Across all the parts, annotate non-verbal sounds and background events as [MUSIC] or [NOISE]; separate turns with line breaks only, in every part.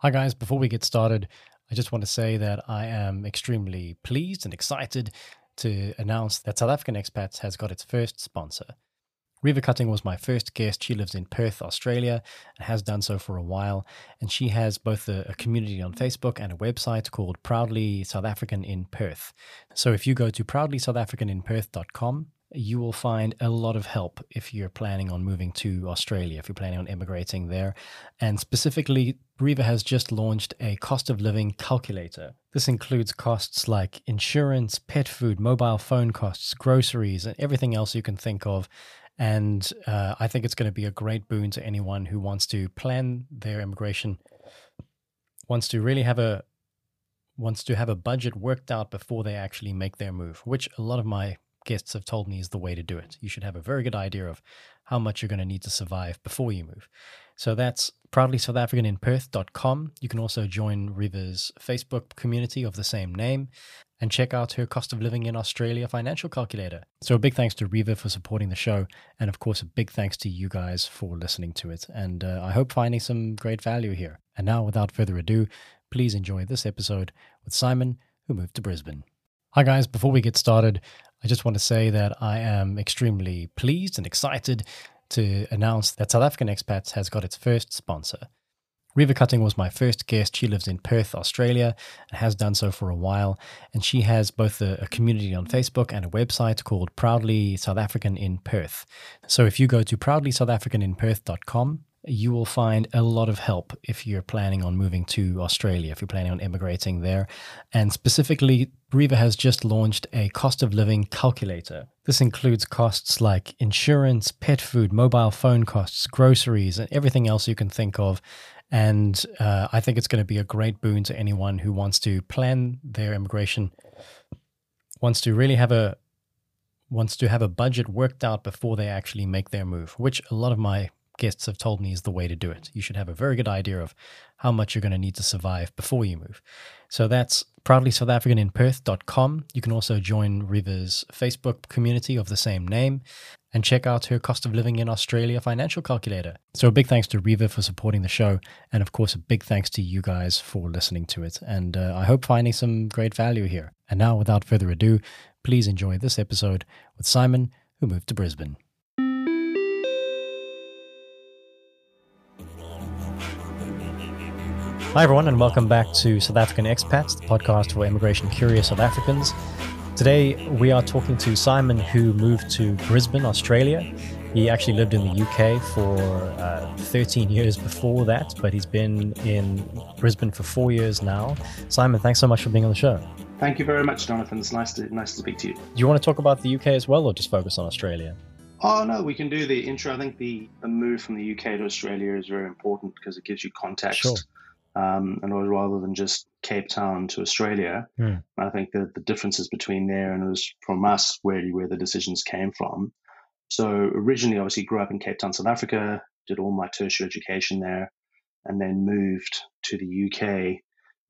Hi, guys. Before we get started, I just want to say that I am extremely pleased and excited to announce that South African Expats has got its first sponsor. Reeva Cutting was my first guest. She lives in Perth, Australia, and has done so for a while. And she has both a, a, community on Facebook and a website called Proudly South African in Perth. So if you go to proudlysouthafricaninperth.com, you will find a lot of help if you're planning on moving to Australia, if you're planning on immigrating there. And specifically, Reeva has just launched a cost of living calculator. This includes costs like insurance, pet food, mobile phone costs, groceries, and everything else you can think of. And uh, I think it's going to be a great boon to anyone who wants to plan their immigration, wants to really have a wants to have a budget worked out before they actually make their move, which a lot of my guests have told me is the way to do it. You should have a very good idea of how much you're going to need to survive before you move. So that's proudly South African in Perth.com. You can also join Reeva's Facebook community of the same name and check out her cost of living in Australia financial calculator. So a big thanks to Reeva for supporting the show. And of course, a big thanks to you guys for listening to it. And uh, I hope finding some great value here. And now, without further ado, please enjoy this episode with Simon, who moved to Brisbane. Hi, guys. Before we get started, I just want to say that I am extremely pleased and excited to announce that South African Expats has got its first sponsor. Reeva Cutting was my first guest. She lives in Perth, Australia, and has done so for a while. And she has both a, a, community on Facebook and a website called Proudly South African in Perth. So if you go to proudlysouthafricaninperth.com, you will find a lot of help if you're planning on moving to Australia, if you're planning on immigrating there. And specifically, Reeva has just launched a cost of living calculator. This includes costs like insurance, pet food, mobile phone costs, groceries, and everything else you can think of. And uh, I think it's going to be a great boon to anyone who wants to plan their immigration, wants to really have a wants to have a budget worked out before they actually make their move, which a lot of my guests have told me is the way to do it. You should have a very good idea of how much you're going to need to survive before you move. So that's proudly South African in Perth.com. You can also join Reeva's Facebook community of the same name and check out her cost of living in Australia financial calculator. So a big thanks to Reeva for supporting the show. And of course, a big thanks to you guys for listening to it. And uh, I hope finding some great value here. And now, without further ado, please enjoy this episode with Simon, who moved to Brisbane. Hi, everyone, and welcome back to South African Expats, the podcast for immigration curious South Africans. Today, we are talking to Simon, who moved to Brisbane, Australia. He actually lived in the UK for uh, 13 years before that, but he's been in Brisbane for four years now. Simon, thanks so much for being on the show.
Thank you very much, Jonathan. It's nice to nice to speak to you. Do
you want to talk about the UK as well, or just focus on Australia?
Oh no, we can do the intro. I think the, the move from the UK to Australia is very important because it gives you context.
Sure
um, and rather than just Cape Town to Australia.
Mm.
I think that the differences between there and it was from us really where the decisions came from. So originally, obviously, grew up in Cape Town, South Africa, did all my tertiary education there, and then moved to the UK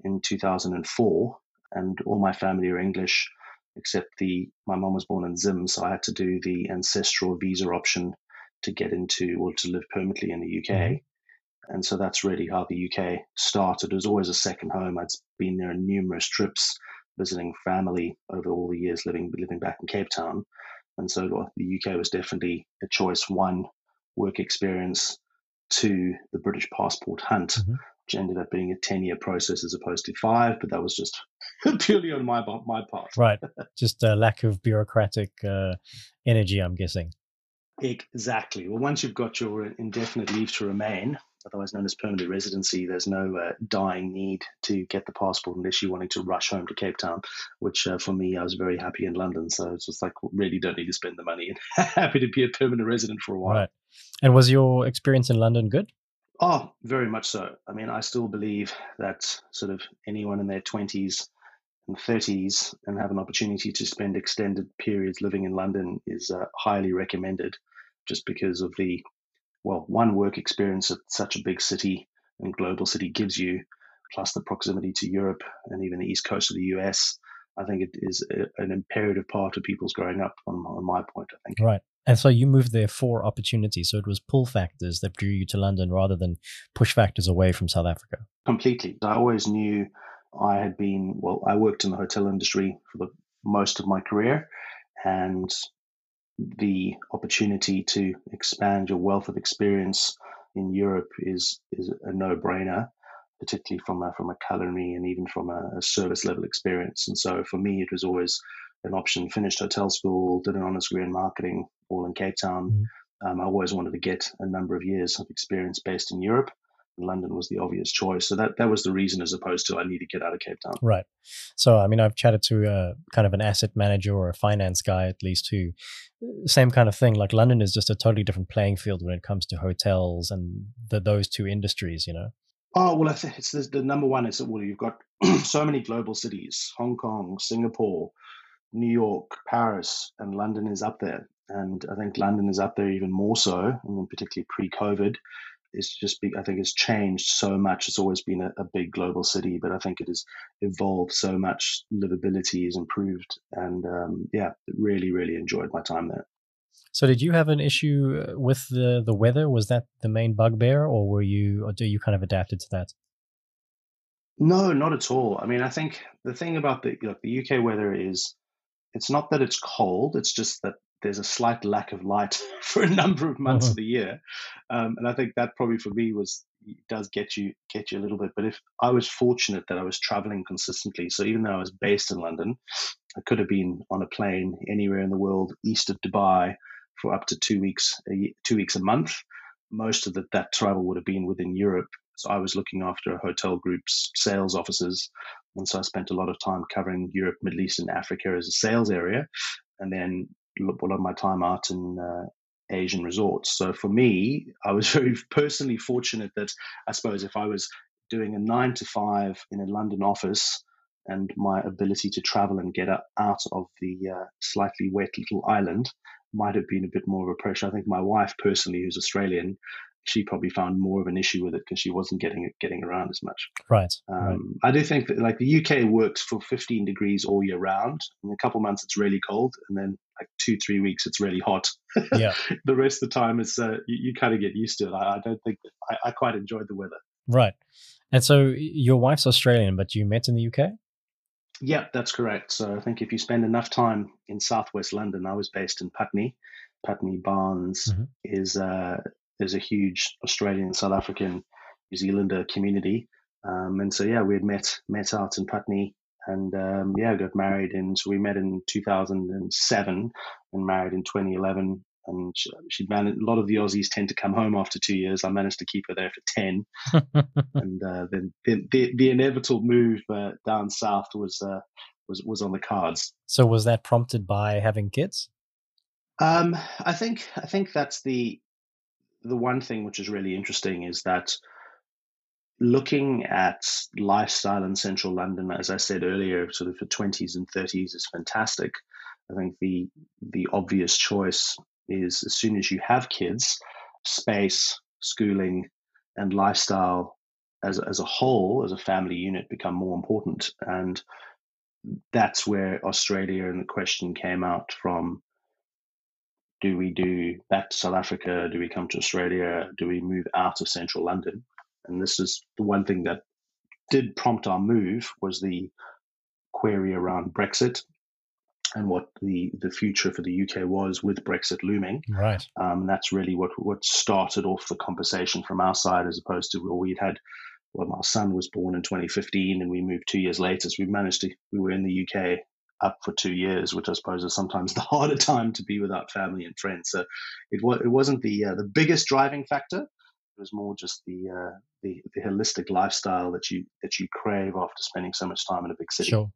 in 2004. And all my family are English, except the my mom was born in Zim, so I had to do the ancestral visa option to get into or to live permanently in the UK. Mm. And so that's really how the UK started. It was always a second home. I'd been there on numerous trips, visiting family over all the years living living back in Cape Town. And so the UK was definitely a choice one, work experience, two, the British passport hunt, mm-hmm. which ended up being a 10 year process as opposed to five, but that was just [LAUGHS] purely on my, my part.
Right. [LAUGHS] Just a lack of bureaucratic uh, energy, I'm guessing.
Exactly. Well, once you've got your indefinite leave to remain, otherwise known as permanent residency, there's no uh, dying need to get the passport unless you're wanting to rush home to Cape Town, which uh, for me, I was very happy in London. So it's just like, really don't need to spend the money and [LAUGHS] happy to be a permanent resident for a while.
Right. And was your experience in London good?
Oh, very much so. I mean, I still believe that sort of anyone in their 20s and 30s and have an opportunity to spend extended periods living in London is uh, highly recommended just because of the well, one work experience that such a big city and global city gives you, plus the proximity to Europe and even the east coast of the US, I think it is a, an imperative part of people's growing up. On, on my point, I think.
Right. And so you moved there for opportunity. So it was pull factors that drew you to London rather than push factors away from South Africa.
Completely. I always knew I had been, well, I worked in the hotel industry for the most of my career. And the opportunity to expand your wealth of experience in Europe is is a no brainer, particularly from a, from a culinary and even from a, a, service level experience. And so for me, it was always an option. Finished hotel school, did an honors degree in marketing, all in Cape Town. Mm-hmm. Um, I always wanted to get a number of years of experience based in Europe. London was the obvious choice. So that that was the reason, as opposed to I need to get out of Cape Town.
Right. So I mean, I've chatted to a, kind of an asset manager or a finance guy at least who uh, same kind of thing. Like London is just a totally different playing field when it comes to hotels and the, those two industries. You know.
Oh well, I think it's the, the number one is that well, you've got [CLEARS THROAT] so many global cities: Hong Kong, Singapore, New York, Paris, and London is up there. And I think London is up there even more so, I mean, particularly pre-COVID it's just be, I think it's changed so much. It's always been a, a, big global city, but I think it has evolved so much. Livability has improved, and um, yeah, really, really enjoyed my time there.
So, did you have an issue uh, with the the weather? Was that the main bugbear, or were you, or do you kind of adapted to that?
No, not at all. I mean, I think the thing about the like the UK weather is, it's not that it's cold. It's just that there's a slight lack of light [LAUGHS] for a number of months of the year, um, and I think that probably for me was does get you get you a little bit. But if I was fortunate that I was traveling consistently, so even though I was based in London, I could have been on a plane anywhere in the world east of Dubai for up to two weeks a, two weeks a month. Most of the, that travel would have been within Europe. So I was looking after a hotel group's sales offices, and so I spent a lot of time covering Europe, Middle East, and Africa as a sales area, and then a lot of my time out in uh, Asian resorts. So for me, I was [LAUGHS] very personally fortunate that I suppose if I was doing a nine to five in a London office and my ability to travel and get out of the uh, slightly wet little island might have been a bit more of a pressure. I think my wife personally, who's Australian, she probably found more of an issue with it because she wasn't getting getting around as much.
Right,
um,
right.
I do think that like the UK works for 15 degrees all year round. In a couple months it's really cold, and then like two three weeks it's really hot. [LAUGHS]
Yeah.
the rest of the time it's uh, you, you kind of get used to it. I, I don't think I, I quite enjoyed the weather.
Right, and so your wife's Australian, but you met in the UK.
Yeah, that's correct. So I think if you spend enough time in southwest London, I was based in Putney. Putney Barnes mm-hmm. is uh, there's a huge Australian, South African, New Zealander community. Um, and so yeah, we had met met out in Putney, and um, yeah, got married. And so we met in 2007 and married in 2011. And she, she managed, a lot of the Aussies tend to come home after two years. I managed to keep her there for 10. [LAUGHS] and uh, then the, the, the, inevitable move uh, down south was, uh, was, was on the cards.
So was that prompted by having kids?
Um, I think I think that's the the one thing which is really interesting is that looking at lifestyle in central London, as I said earlier, sort of for 20s and 30s is fantastic. I think the the obvious choice is as soon as you have kids, space, schooling, and lifestyle as as a whole, as a family unit, become more important. And that's where Australia and the question came out from do we do back to South Africa? Do we come to Australia? Do we move out of central London? And this is the one thing that did prompt our move was the query around Brexit and what the, the future for the UK was with Brexit looming.
Right.
Um, and that's really what, what started off the conversation from our side as opposed to, well, we'd had, well, my son was born in 2015 and we moved two years later. So we managed to, we were in the UK up for two years, which I suppose is sometimes [LAUGHS] the harder time to be without family and friends. So it was it wasn't the uh, the biggest driving factor. It was more just the, uh, the the holistic lifestyle that you that you crave after spending so much time in a big city.
Sure,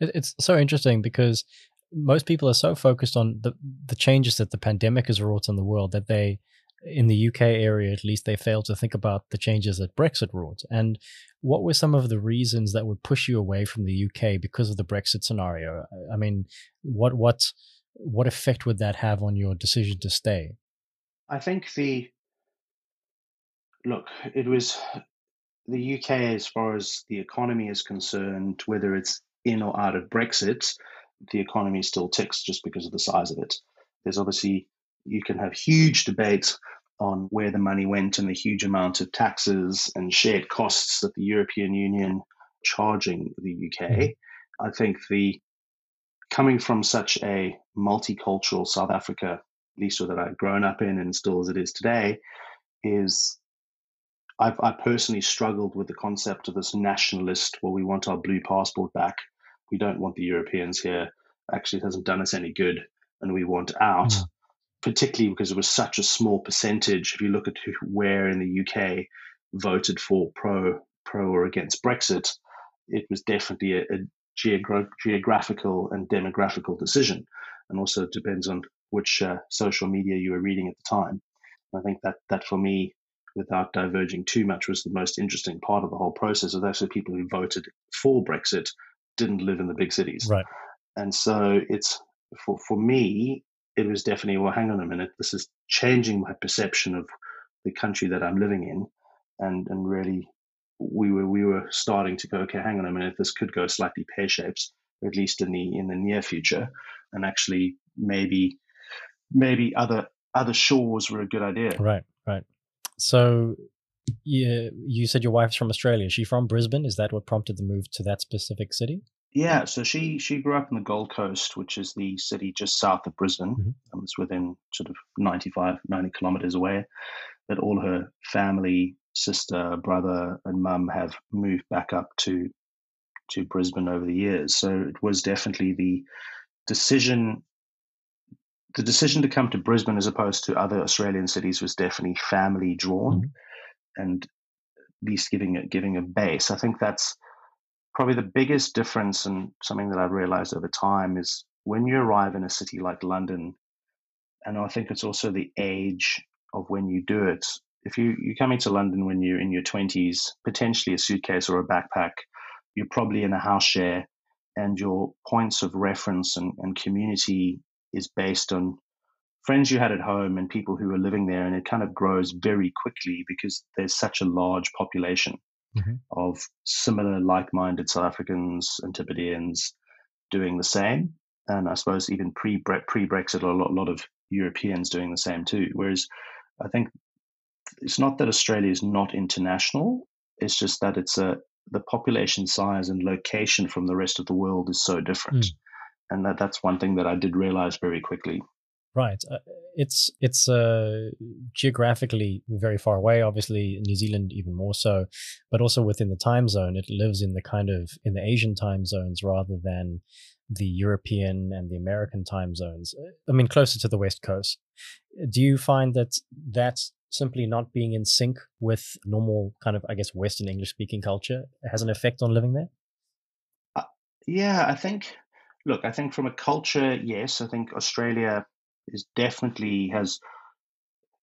it's so interesting because most people are so focused on the the changes that the pandemic has wrought in the world that they in the UK area, at least, they fail to think about the changes that Brexit wrought. And what were some of the reasons that would push you away from the UK because of the Brexit scenario? I mean, what what what effect would that have on your decision to stay?
I think the look, it was the UK as far as the economy is concerned, whether it's in or out of Brexit, the economy still ticks just because of the size of it. There's obviously you can have huge debates on where the money went and the huge amount of taxes and shared costs that the European Union charging the UK. Mm-hmm. I think the coming from such a multicultural South Africa, at least that I've grown up in and still as it is today, is I've I personally struggled with the concept of this nationalist, well, we want our blue passport back. We don't want the Europeans here. Actually, it hasn't done us any good, and we want out. Mm particularly because it was such a small percentage. If you look at who, where in the UK voted for pro pro or against Brexit, it was definitely a, a geogra- geographical and demographical decision, and also it depends on which uh, social media you were reading at the time. And I think that that for me, without diverging too much, was the most interesting part of the whole process. Of those people who voted for Brexit didn't live in the big cities,
right?
And so it's for for me, it was definitely, well, hang on a minute, this is changing my perception of the country that I'm living in. And, and really, we were we were starting to go, okay, hang on a minute, this could go slightly pear shaped, at least in the in the near future, and actually maybe maybe other other shores were a good idea.
Right, right. So yeah, you said your wife's from Australia. Is she from Brisbane? Is that what prompted the move to that specific city?
Yeah, so she she grew up in the Gold Coast, which is the city just south of Brisbane. Mm-hmm. Um, it's within sort of 95, 90 kilometers away. But all her family, sister, brother, and mum have moved back up to to Brisbane over the years. So it was definitely the decision the decision to come to Brisbane as opposed to other Australian cities was definitely family drawn mm-hmm. and at least giving it giving a base. I think that's probably the biggest difference and something that I've realized over time is when you arrive in a city like London, and I think it's also the age of when you do it. If you, you're coming to London when you're in your 20s, potentially a suitcase or a backpack, you're probably in a house share, and your points of reference and, and community is based on friends you had at home and people who are living there. And it kind of grows very quickly because there's such a large population mm-hmm. of similar like-minded South Africans, and Antipodeans doing the same. And I suppose even pre pre Brexit, a lot, a lot of Europeans doing the same too. Whereas I think it's not that Australia is not international; it's just that it's a the population size and location from the rest of the world is so different, mm. and that that's one thing that I did realize very quickly.
Right. Uh, it's it's uh, geographically very far away. Obviously, New Zealand even more so, but also within the time zone, it lives in the kind of in the Asian time zones rather than the European and the American time zones. Uh, I mean, closer to the West Coast. Do you find that that's simply not being in sync with normal kind of, I guess, Western English speaking culture has an effect on living there?
Uh, yeah, I think. Look, I think from a culture, yes. I think Australia is definitely has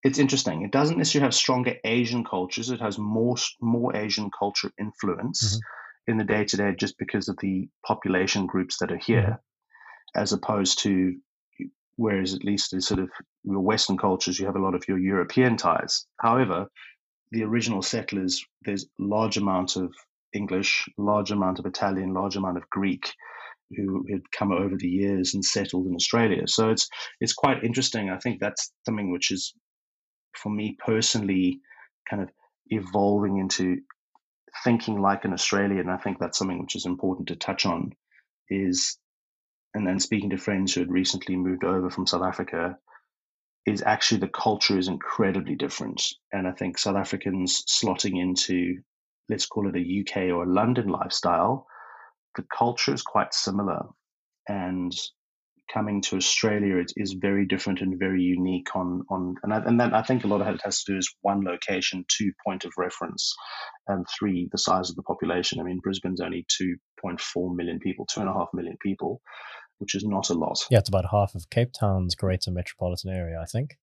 it's interesting. It doesn't necessarily have stronger Asian cultures. It has more more Asian culture influence mm-hmm. in the day to day, just because of the population groups that are here, mm-hmm. as opposed to whereas at least in sort of your Western cultures, you have a lot of your European ties. However, the original settlers, there's large amount of English, large amount of Italian, large amount of Greek, who had come over the years and settled in Australia. So it's it's quite interesting. I think that's something which is, for me personally, kind of evolving into thinking like an Australian. I think that's something which is important to touch on. Is and then speaking to friends who had recently moved over from South Africa, is actually the culture is incredibly different. And I think South Africans slotting into let's call it a UK or a London lifestyle the culture is quite similar, and coming to Australia it is very different and very unique on on and I, and then I think a lot of it has to do is one location, two point of reference, and three the size of the population. I mean Brisbane's only two point four million people, two and a half million people, which is not a lot.
Yeah, it's about half of Cape Town's greater metropolitan area, I think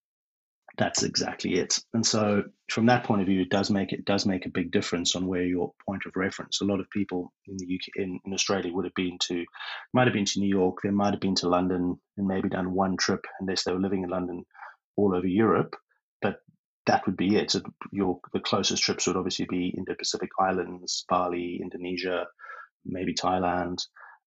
that's exactly it. And so from that point of view, it does make it does make a big difference on where your point of reference. A lot of people in the UK in, in Australia would have been to might have been to New York, they might have been to London and maybe done one trip unless they were living in London all over Europe. But that would be it. So your the closest trips would obviously be in the Pacific Islands, Bali, Indonesia, maybe Thailand.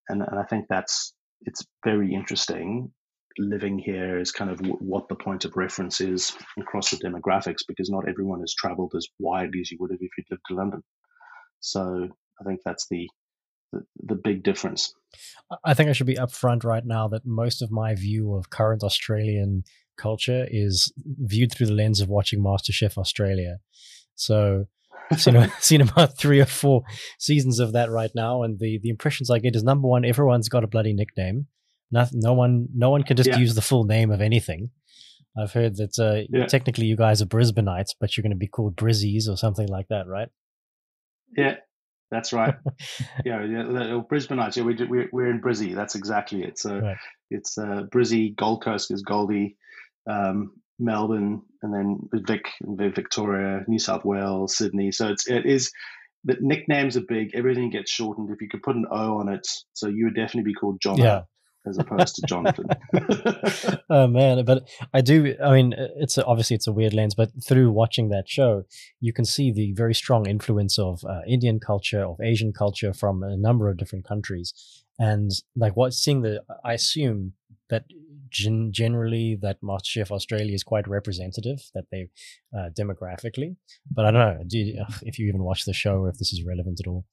And and I think that's it's very interesting living here is kind of w- what the point of reference is across the demographics because not everyone has traveled as widely as you would have if you'd lived in London. So I think that's the, the, big difference.
I think I should be upfront right now that most of my view of current Australian culture is viewed through the lens of watching MasterChef Australia. So I've seen, [LAUGHS] seen about three or four seasons of that right now, and the the impressions I get is number one, everyone's got a bloody nickname. No, no one, no one can just yeah. use the full name of anything. I've heard that uh, yeah. technically you guys are Brisbaneites, but you're going to be called Brizzies or something like that, right?
Yeah, that's right. [LAUGHS] yeah, yeah, Brisbaneites. Yeah, we, we're we're in Brizzy. That's exactly it. So right. it's uh, Brizzy. Gold Coast is Goldie. Um, Melbourne, and then Vic, Victoria, New South Wales, Sydney. So it's it is the nicknames are big. Everything gets shortened. If you could put an O on it, so you would definitely be called John. Yeah. As opposed to Jonathan. [LAUGHS] [LAUGHS]
oh man, but I do. I mean, it's a, obviously it's a weird lens, but through watching that show, you can see the very strong influence of uh, Indian culture, of Asian culture from a number of different countries, and like what seeing the. I assume that gen- generally that MasterChef Australia is quite representative that they uh, demographically. But I don't know you, if you even watch the show or if this is relevant at all.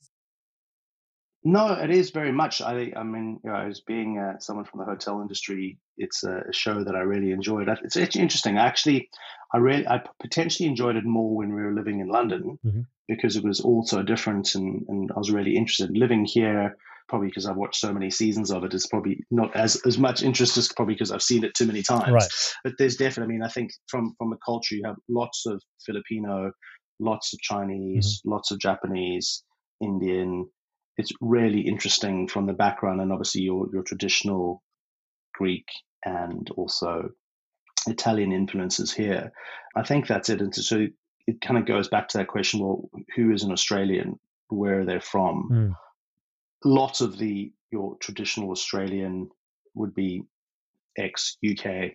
No, it is very much. I, I mean, you know, as being uh, someone from the hotel industry, it's a show that I really enjoyed. It's, it's interesting. Actually, I really, I potentially enjoyed it more when we were living in London mm-hmm. because it was all so different, and, and I was really interested. Living here, probably because I've watched so many seasons of it, it's probably not as, as much interest as probably because I've seen it too many times.
Right.
But there's definitely, I mean, I think from from the culture, you have lots of Filipino, lots of Chinese, mm-hmm. lots of Japanese, Indian. It's really interesting from the background, and obviously your your traditional Greek and also Italian influences here. I think that's it. And so it kind of goes back to that question: well, who is an Australian? Where are they from? Mm lot of the your traditional Australian would be ex UK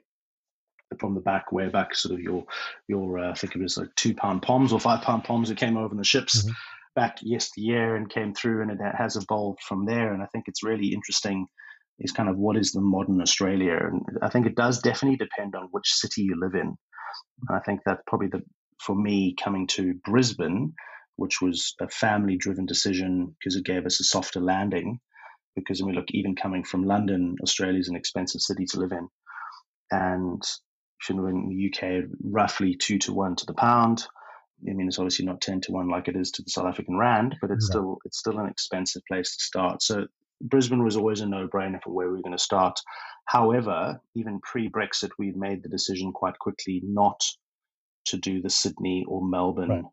from the back, way back, sort of your your uh, I think it was like two pound poms or five pound poms that came over in the ships mm-hmm. Back yesteryear and came through, and it has evolved from there. And I think it's really interesting. Is kind of what is the modern Australia, and I think it does definitely depend on which city you live in. And I think that probably the for me coming to Brisbane, which was a family driven decision because it gave us a softer landing. Because I mean, look, even coming from London, Australia is an expensive city to live in. And in the UK, roughly two to one to the pound. I mean, it's obviously not ten to one like it is to the South African rand, but it's still it's still an expensive place to start. So Brisbane was always a no-brainer for where we were going to start. However, even pre-Brexit, we made the decision quite quickly not to do the Sydney or Melbourne right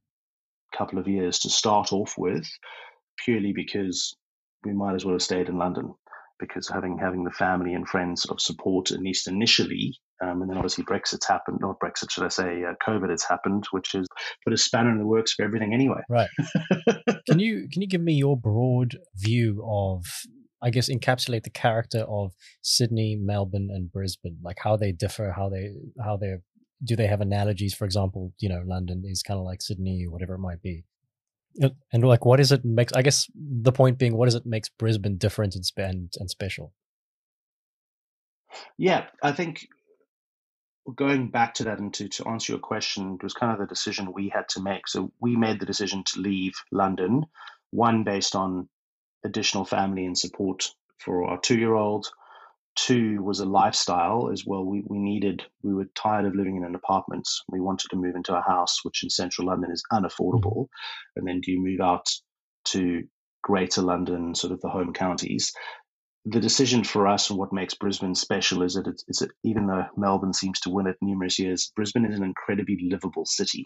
couple of years to start off with, purely because we might as well have stayed in London because having having the family and friends of support at least initially, um, and then obviously Brexit's happened, not Brexit, should I say, uh, COVID has happened, which has put a spanner in the works for everything anyway.
Right. [LAUGHS] can you can you give me your broad view of, I guess, encapsulate the character of Sydney, Melbourne, and Brisbane, like how they differ, how they how they're do they have analogies? For example, you know, London is kind of like Sydney or whatever it might be. And like, what is it makes? I guess the point being, what is it makes Brisbane different and and, and special?
Yeah, I think going back to that and to, to answer your question, it was kind of the decision we had to make. So we made the decision to leave London, one based on additional family and support for our two year old, Two was a lifestyle as well. We, we needed, we were tired of living in an apartment. We wanted to move into a house, which in central London is unaffordable. Mm-hmm. And then do you move out to greater London, sort of the home counties? The decision for us and what makes Brisbane special is that it's, it's even though Melbourne seems to win it numerous years, Brisbane is an incredibly livable city.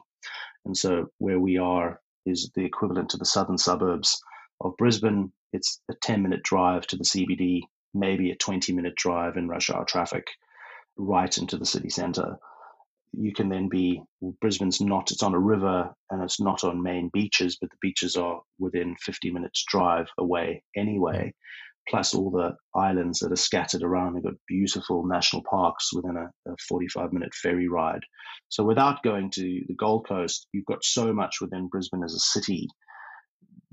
And so where we are is the equivalent to the southern suburbs of Brisbane. It's a 10 minute drive to the CBD maybe a 20 minute drive in rush hour traffic right into the city center. You can then be, Brisbane's not, it's on a river and it's not on main beaches, but the beaches are within 50 minutes drive away anyway, plus all the islands that are scattered around. They've got beautiful national parks within a, a 45 minute ferry ride. So without going to the Gold Coast, you've got so much within Brisbane as a city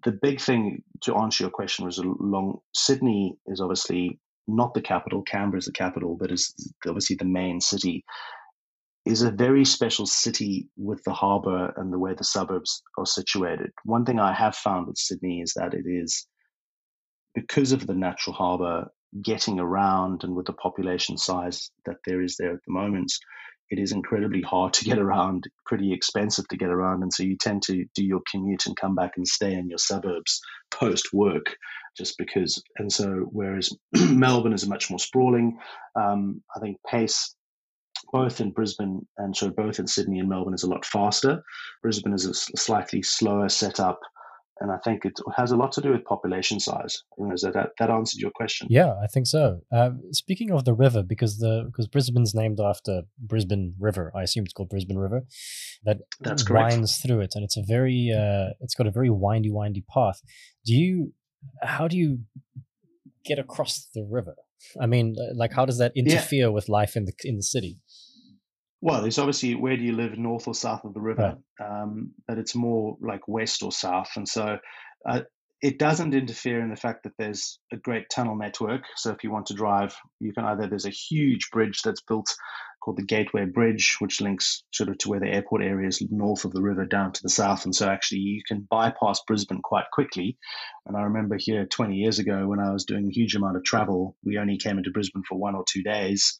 the big thing to answer your question was along Sydney is obviously not the capital, Canberra is the capital, but is obviously the main city, is a very special city with the harbour and the way the suburbs are situated. One thing I have found with Sydney is that it is, because of the natural harbour, getting around and with the population size that there is there at the moment, it is incredibly hard to get around, pretty expensive to get around. And so you tend to do your commute and come back and stay in your suburbs post work just because. And so, whereas [CLEARS THROAT] Melbourne is much more sprawling, um, I think pace both in Brisbane and so both in Sydney and Melbourne is a lot faster. Brisbane is a slightly slower setup and I think it has a lot to do with population size. Is that that, that answered your question?
Yeah, I think so. Uh, speaking of the river, because the because Brisbane's named after Brisbane River, I assume it's called Brisbane River. That
That's
correct. winds through it, and it's a very uh, it's got a very windy, windy path. Do you? How do you get across the river? I mean, like, how does that interfere yeah. with life in the in the city?
Well, it's obviously where do you live, north or south of the river, right. um, but it's more like west or south, and so uh, it doesn't interfere in the fact that there's a great tunnel network. So if you want to drive, you can either there's a huge bridge that's built called the Gateway Bridge, which links sort of to where the airport area is north of the river down to the south, and so actually you can bypass Brisbane quite quickly. And I remember here 20 years ago when I was doing a huge amount of travel, we only came into Brisbane for one or two days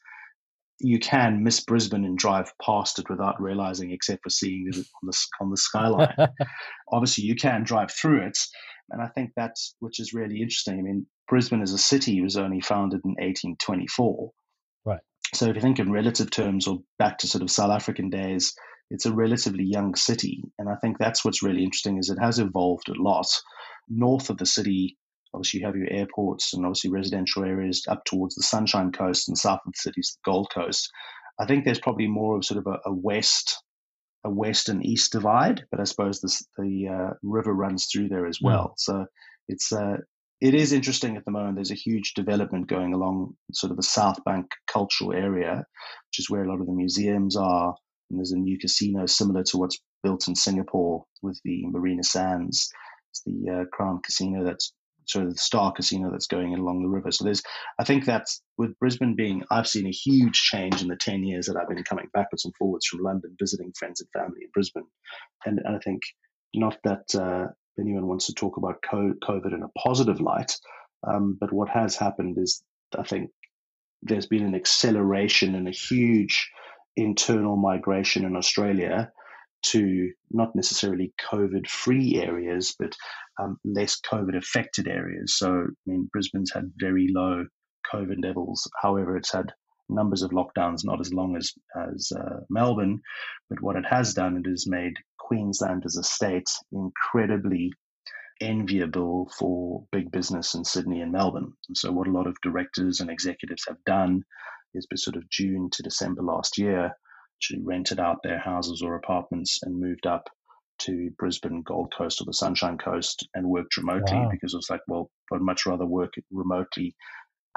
you can miss Brisbane and drive past it without realizing, except for seeing it on the on the skyline. [LAUGHS] Obviously, you can drive through it, and I think that's which is really interesting. I mean, Brisbane as a city was only founded in 1824.
Right.
So if you think in relative terms, or back to sort of South African days, it's a relatively young city, and I think that's what's really interesting is it has evolved a lot. North of the city, Obviously, you have your airports and obviously residential areas up towards the Sunshine Coast and south of the cities, the Gold Coast. I think there's probably more of sort of a, a west, a west and east divide, but I suppose this, the uh, river runs through there as well. Mm. So it's uh, it is interesting at the moment. There's a huge development going along sort of the South Bank cultural area, which is where a lot of the museums are. And there's a new casino similar to what's built in Singapore with the Marina Sands. It's the uh, Crown Casino that's sort of the star casino that's going along the river. So there's, I think that's with Brisbane being, I've seen a huge change in the 10 years that I've been coming backwards and forwards from London, visiting friends and family in Brisbane. And, and I think not that uh, anyone wants to talk about COVID in a positive light, um, but what has happened is I think there's been an acceleration and a huge internal migration in Australia to not necessarily COVID free areas, but um, less COVID affected areas. So, I mean, Brisbane's had very low COVID levels. However, it's had numbers of lockdowns, not as long as, as uh, Melbourne. But what it has done, it has made Queensland as a state incredibly enviable for big business in Sydney and Melbourne. So, what a lot of directors and executives have done is by sort of June to December last year, actually rented out their houses or apartments and moved up to Brisbane, Gold Coast, or the Sunshine Coast and worked remotely wow. because it's like, well, I'd much rather work remotely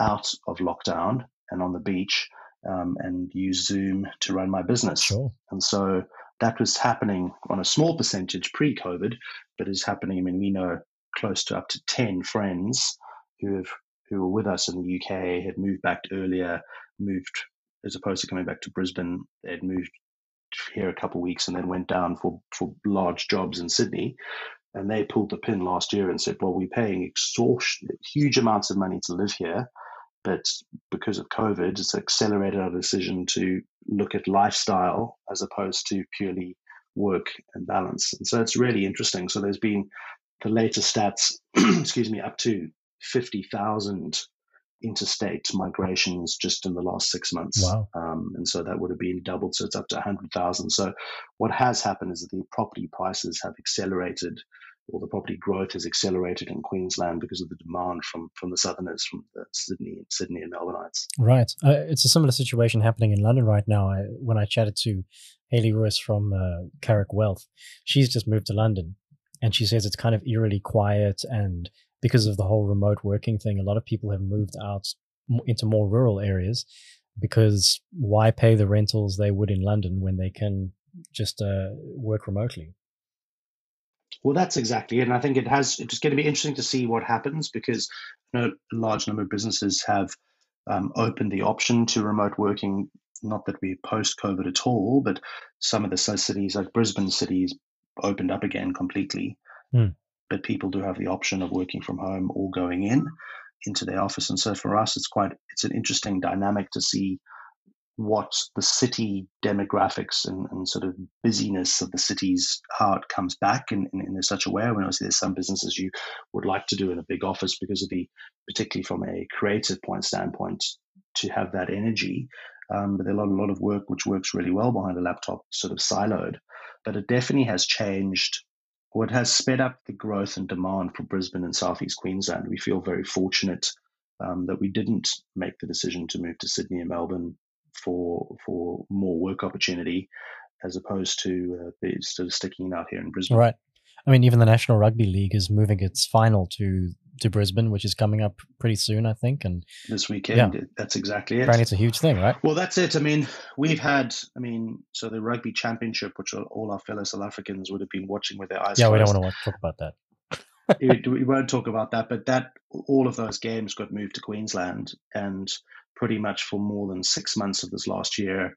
out of lockdown and on the beach um, and use Zoom to run my business.
Sure.
And so that was happening on a small percentage pre COVID, but is happening. I mean, we know close to up to 10 friends who have who were with us in the UK had moved back earlier, moved as opposed to coming back to Brisbane. They'd moved here a couple of weeks and then went down for, for large jobs in Sydney. And they pulled the pin last year and said, well, we're paying extortionate, huge amounts of money to live here. But because of COVID, it's accelerated our decision to look at lifestyle as opposed to purely work and balance. And so it's really interesting. So there's been the latest stats, [CLEARS THROAT] excuse me, up to 50,000 interstate migrations just in the last six months.
Wow.
Um, and so that would have been doubled. So it's up to 100,000. So what has happened is that the property prices have accelerated or the property growth has accelerated in Queensland because of the demand from from the southerners, from the Sydney, Sydney and Melbourneites.
Right, uh, it's a similar situation happening in London right now. I, when I chatted to Haley Ruiz from uh, Carrick Wealth, she's just moved to London, and she says it's kind of eerily quiet and because of the whole remote working thing, a lot of people have moved out into more rural areas because why pay the rentals they would in London when they can just uh, work remotely?
Well, that's exactly it. And I think it has, it's going to be interesting to see what happens because you know, a large number of businesses have um, opened the option to remote working. Not that we're post COVID at all, but some of the cities, like Brisbane cities, opened up again completely.
Mm.
But people do have the option of working from home or going in into their office. And so for us, it's quite it's an interesting dynamic to see what the city demographics and, and, sort of busyness of the cities, how it comes back in, in, in such a way. When obviously there's some businesses you would like to do in a big office because of the, particularly from a creative point standpoint, to have that energy. Um, but there's a lot, a lot of work which works really well behind a laptop, sort of siloed. But it definitely has changed it has sped up the growth and demand for Brisbane and Southeast Queensland. We feel very fortunate um, that we didn't make the decision to move to Sydney and Melbourne for for more work opportunity as opposed to uh, sort of sticking out here in Brisbane.
Right. I mean, even the National Rugby League is moving its final to to Brisbane, which is coming up pretty soon, I think. And
this weekend, yeah. that's exactly it.
Apparently, it's a huge thing, right?
Well, that's it. I mean, we've had, I mean, so the Rugby Championship, which all our fellow South Africans would have been watching with their eyes.
Yeah,
closed.
we don't want to talk about that. [LAUGHS]
we won't talk about that, but that all of those games got moved to Queensland, and pretty much for more than six months of this last year,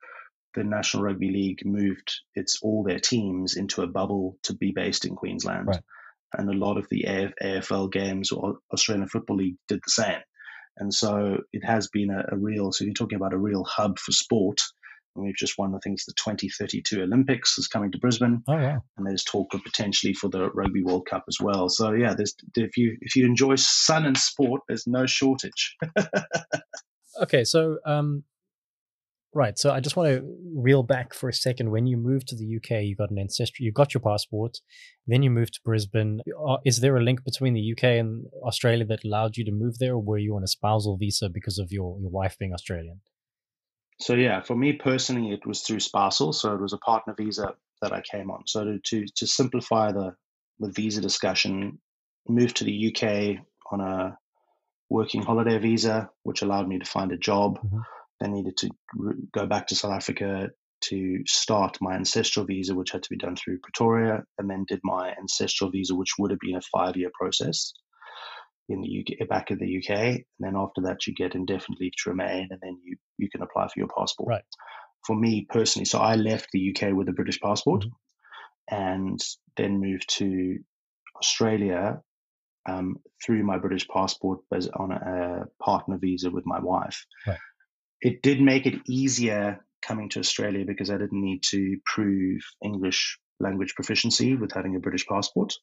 the National Rugby League moved its all their teams into a bubble to be based in Queensland.
Right.
And a lot of the AF, AFL games or Australian Football League did the same. And so it has been a, a real, so you're talking about a real hub for sport. And we've just won, I think it's the 2032 Olympics is coming to Brisbane.
Oh, yeah.
And there's talk of potentially for the Rugby World Cup as well. So yeah, there's if you if you enjoy sun and sport, there's no shortage. [LAUGHS]
okay, so um, Right. So I just want to reel back for a second. When you moved to the UK, you got an ancestry, you got your passport, then you moved to Brisbane. Is there a link between the UK and Australia that allowed you to move there, or were you on a spousal visa because of your, your wife being Australian?
So yeah, for me personally, it was through spousal. So it was a partner visa that I came on. So to to, to simplify the the visa discussion, moved to the UK on a working holiday visa, which allowed me to find a job. Mm-hmm I needed to go back to South Africa to start my ancestral visa, which had to be done through Pretoria, and then did my ancestral visa, which would have been a five year process in the UK, back in the UK. And then after that, you get indefinite leave to remain, and then you, you can apply for your passport.
Right.
For me personally, so I left the UK with a British passport mm-hmm. and then moved to Australia um, through my British passport as on a, a partner visa with my wife.
Right
it did make it easier coming to Australia because I didn't need to prove English language proficiency with having a British passport.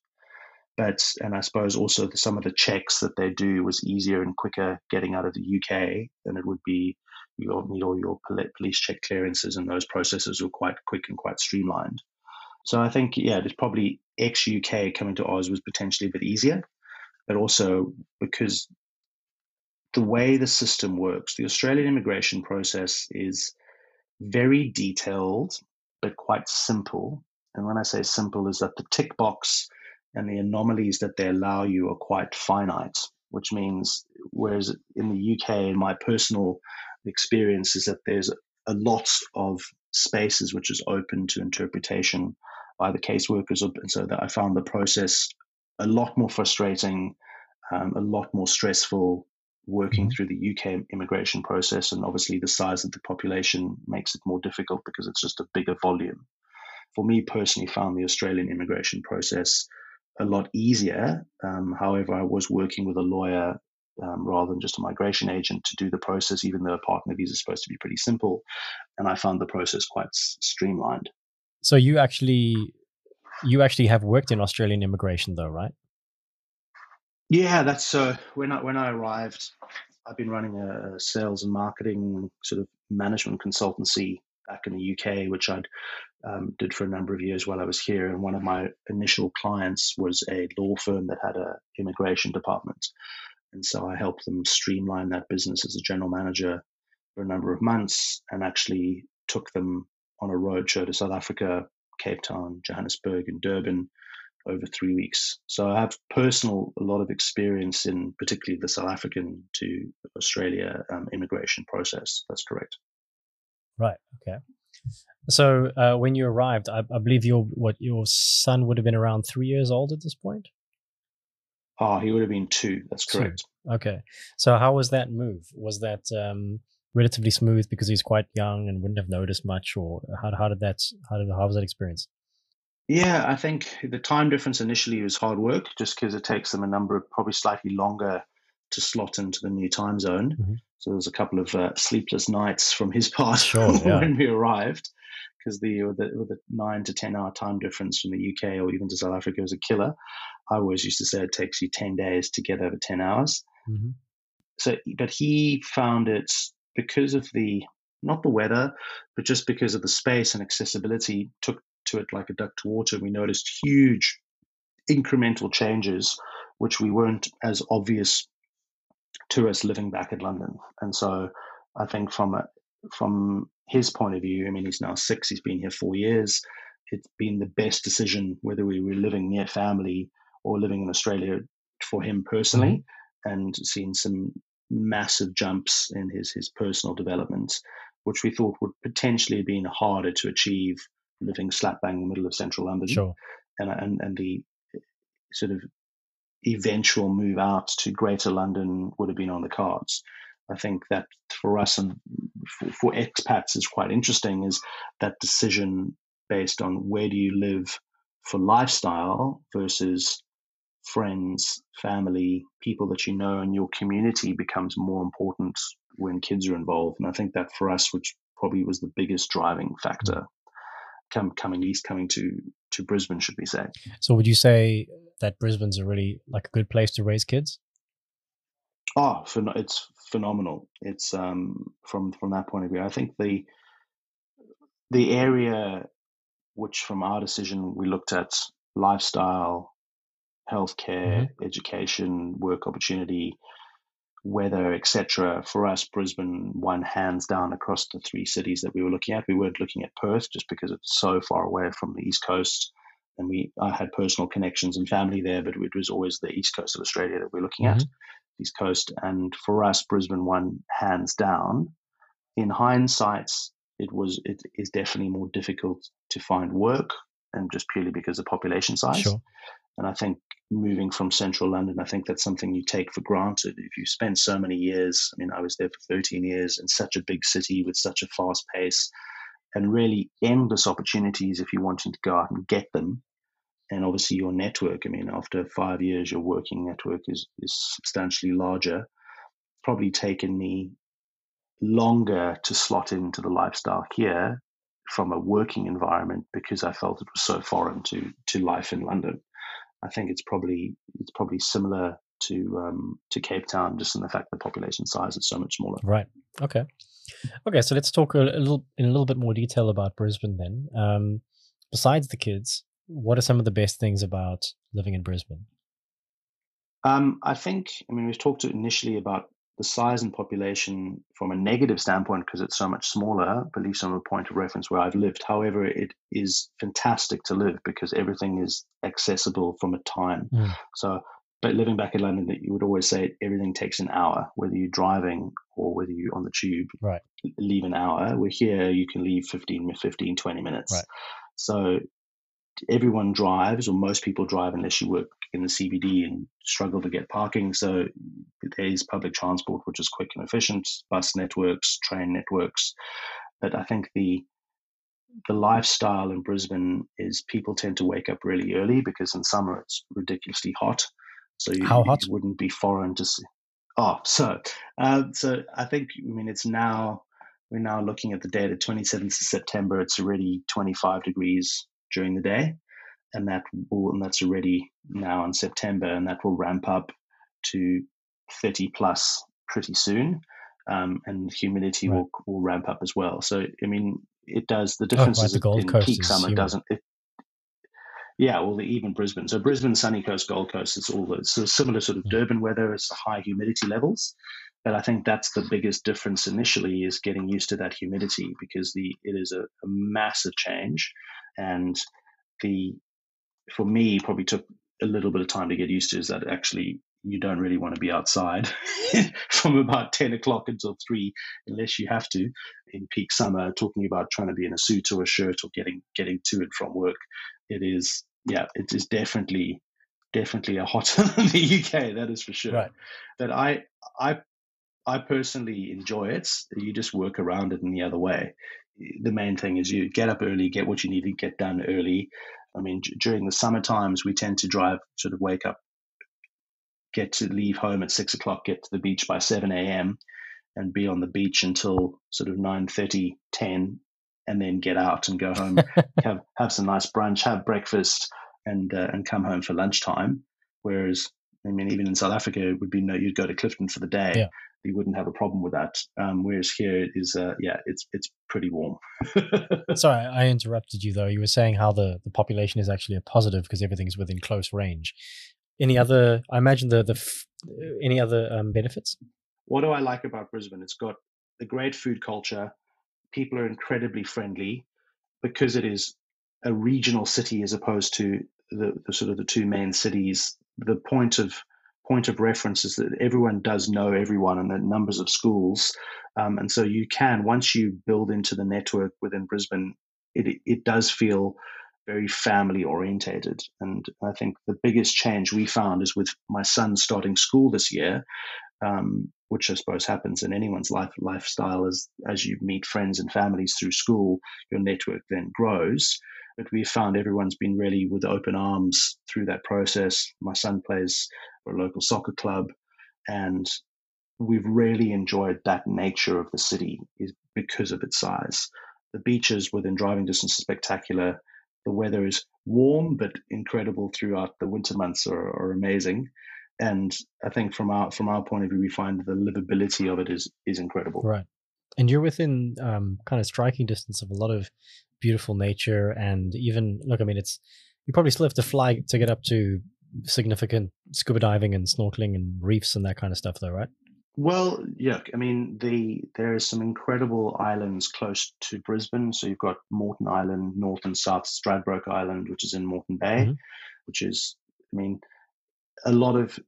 But, and I suppose also the, some of the checks that they do was easier and quicker getting out of the UK than it would be. You need all your police check clearances, and those processes were quite quick and quite streamlined. So I think, yeah, it's probably ex UK coming to Oz was potentially a bit easier, but also because the way the system works, the Australian immigration process is very detailed, but quite simple. And when I say simple, is that the tick box and the anomalies that they allow you are quite finite, which means, whereas in the UK, my personal experience, is that there's a lot of spaces which is open to interpretation by the caseworkers. And so that I found the process a lot more frustrating, um, a lot more stressful, working mm-hmm. through the UK immigration process, and obviously the size of the population makes it more difficult because it's just a bigger volume. For me personally, found the Australian immigration process a lot easier. Um, however, I was working with a lawyer um, rather than just a migration agent to do the process, even though a partner visa is supposed to be pretty simple, and I found the process quite s- streamlined.
So you actually, you actually have worked in Australian immigration, though, right?
Yeah, that's so. Uh, when I when I arrived, I've been running a sales and marketing sort of management consultancy back in the UK, which I um, did for a number of years while I was here. And one of my initial clients was a law firm that had a immigration department, and so I helped them streamline that business as a general manager for a number of months, and actually took them on a roadshow to South Africa, Cape Town, Johannesburg, and Durban over three weeks. So I have personal a lot of experience in particularly the South African to Australia um, immigration process. That's correct.
Right. Okay. So uh, when you arrived, I, I, believe your what your son would have been around three years old at this point.
Oh, he would have been two. That's correct.
Okay. So how was that move? Was that um, relatively smooth because he's quite young and wouldn't have noticed much, or how how did that how did how was that experience?
Yeah, I think the time difference initially was hard work, just because it takes them a number of probably slightly longer to slot into the new time zone. Mm-hmm. So there was a couple of uh, sleepless nights from his [LAUGHS] part sure, [LAUGHS] yeah. when we arrived, because the, the, the nine to ten hour time difference from the UK or even to South Africa was a killer. I always used to say it takes you ten days to get over ten hours. Mm-hmm. So, but he found it because of the not the weather, but just because of the space and accessibility, took to it like a duck to water. We noticed huge incremental changes, which we weren't as obvious to us living back in London. And so, I think from a, from his point of view, I mean, he's now six. He's been here four years. It's been the best decision whether we were living near family or living in Australia for him personally, mm-hmm. and seen some massive jumps in his his personal development, which we thought would potentially have been harder to achieve living slap bang in the middle of central London.
Sure.
And uh, and and the uh, sort of eventual move out to Greater London would have been on the cards. I think that for us and for, for expats is quite interesting is that decision based on where do you live for lifestyle versus friends, family, people that you know, and your community becomes more important when kids are involved. And I think that for us, which probably was the biggest driving factor, come coming east, coming to to Brisbane, should we say?
So, would you say that Brisbane's a really like a good place to raise kids?
Oh, it's phenomenal. It's um, from from that point of view. I think the the area which, from our decision, we looked at lifestyle, healthcare, mm-hmm. education, work opportunity, weather, etc. For us, Brisbane won hands down across the three cities that we were looking at. We weren't looking at Perth just because it's so far away from the east coast, and we I had personal connections and family there, but it was always the east coast of Australia that we we're looking mm-hmm. at, east coast. And for us, Brisbane won hands down. In hindsight, it was it is definitely more difficult to find work, and just purely because of population size.
Sure.
And I think moving from central London, I think that's something you take for granted. If you spend so many years, I mean, I was there for 13 years in such a big city with such a fast pace and really endless opportunities if you're wanting to go out and get them. And obviously, your network, I mean, after five years, your working network is, is substantially larger. Probably taken me longer to slot into the lifestyle here from a working environment because I felt it was so foreign to to life in London. I think it's probably it's probably similar to um, to Cape Town, just in the fact the population size is so much smaller.
Right. Okay. Okay. So let's talk a, little in a little bit more detail about Brisbane then. Um, besides the kids, what are some of the best things about living in Brisbane?
Um, I think. I mean, we've talked initially about the size and population from a negative standpoint because it's so much smaller, but at least from a point of reference where I've lived. However, it is fantastic to live because everything is accessible from a time. Mm. So, but living back in London, that you would always say everything takes an hour, whether you're driving or whether you're on the tube.
Right.
Leave an hour. We're here, you can leave 15, 15 20 minutes.
Right.
So everyone drives, or most people drive unless you work in the CBD and struggle to get parking. So there is public transport, which is quick and efficient, bus networks, train networks. But I think the the lifestyle in Brisbane is people tend to wake up really early because in summer it's ridiculously hot. So you,
How hot?
You wouldn't be foreign to see. Oh, so uh, so I think I mean it's now we're now looking at the date of 27th of September. It's already 25 degrees during the day, and that will and that's already now in September, and that will ramp up to 30 plus pretty soon, um, and humidity right. will will ramp up as well. So I mean, it does the difference oh, is the in Coast peak summer humid. doesn't it, yeah, well, even Brisbane. So Brisbane, sunny coast, Gold Coast, it's all it's a similar sort of Durban weather. It's high humidity levels, but I think that's the biggest difference initially is getting used to that humidity because the it is a, a massive change, and the for me probably took a little bit of time to get used to is that actually you don't really want to be outside [LAUGHS] from about 10 o'clock until 3 unless you have to in peak summer talking about trying to be in a suit or a shirt or getting getting to and from work it is yeah it is definitely definitely are hotter [LAUGHS] than the UK. That is for sure.
Right.
That I I I personally enjoy it. You just work around it in the other way. The main thing is you get up early, get what you need to get done early. I mean, d- during the summer times, we tend to drive, sort of wake up, get to leave home at six o'clock, get to the beach by 7 a.m., and be on the beach until sort of 9 30, 10, and then get out and go home, [LAUGHS] have, have some nice brunch, have breakfast, and, uh, and come home for lunchtime. Whereas, I mean, even in South Africa, it would be no, you'd go to Clifton for the day.
Yeah
you wouldn't have a problem with that. Um, whereas here it is, uh, yeah, it's it's pretty warm. [LAUGHS]
Sorry, I interrupted you though. You were saying how the, the population is actually a positive because everything is within close range. Any other? I imagine the the f- any other um, benefits.
What do I like about Brisbane? It's got a great food culture. People are incredibly friendly because it is a regional city as opposed to the, the sort of the two main cities. The point of point of reference is that everyone does know everyone and the numbers of schools. Um, and so you can, once you build into the network within Brisbane, it, it does feel very family orientated. And I think the biggest change we found is with my son starting school this year, um, which I suppose happens in anyone's life lifestyle as as you meet friends and families through school, your network then grows. But we found everyone's been really with open arms through that process. My son plays for a local soccer club, and we've really enjoyed that nature of the city is because of its size. The beaches within driving distance are spectacular. The weather is warm but incredible throughout the winter months are, are amazing. And I think from our from our point of view, we find the livability of it is is incredible.
Right. And you're within um, kind of striking distance of a lot of beautiful nature, and even look. I mean, it's you probably still have to fly to get up to significant scuba diving and snorkeling and reefs and that kind of stuff, though, right?
Well, yeah. I mean, the there are some incredible islands close to Brisbane. So you've got Moreton Island, North and South Stradbroke Island, which is in Moreton Bay, mm-hmm. which is, I mean, a lot of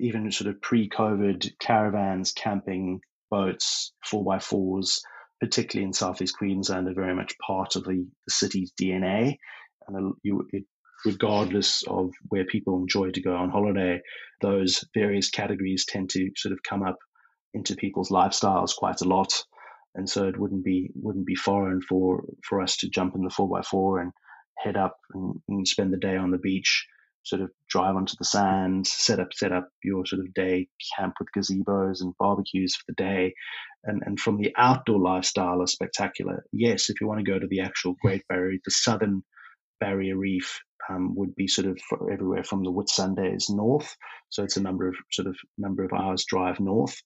even sort of pre-COVID caravans, camping, boats, four by fours, particularly in southeast Queensland, are very much part of the, the city's DNA. And you, it regardless of where people enjoy to go on holiday, those various categories tend to sort of come up into people's lifestyles quite a lot. And so it wouldn't be wouldn't be foreign for, for us to jump in the four by four and head up and, and spend the day on the beach, sort of drive onto the sand, set up set up your sort of day camp with gazebos and barbecues for the day. And and from the outdoor lifestyle are spectacular. Yes, if you want to go to the actual Great Barrier, the southern barrier reef um, would be sort of everywhere from the Whitsundays north. So it's a number of sort of number of hours drive north.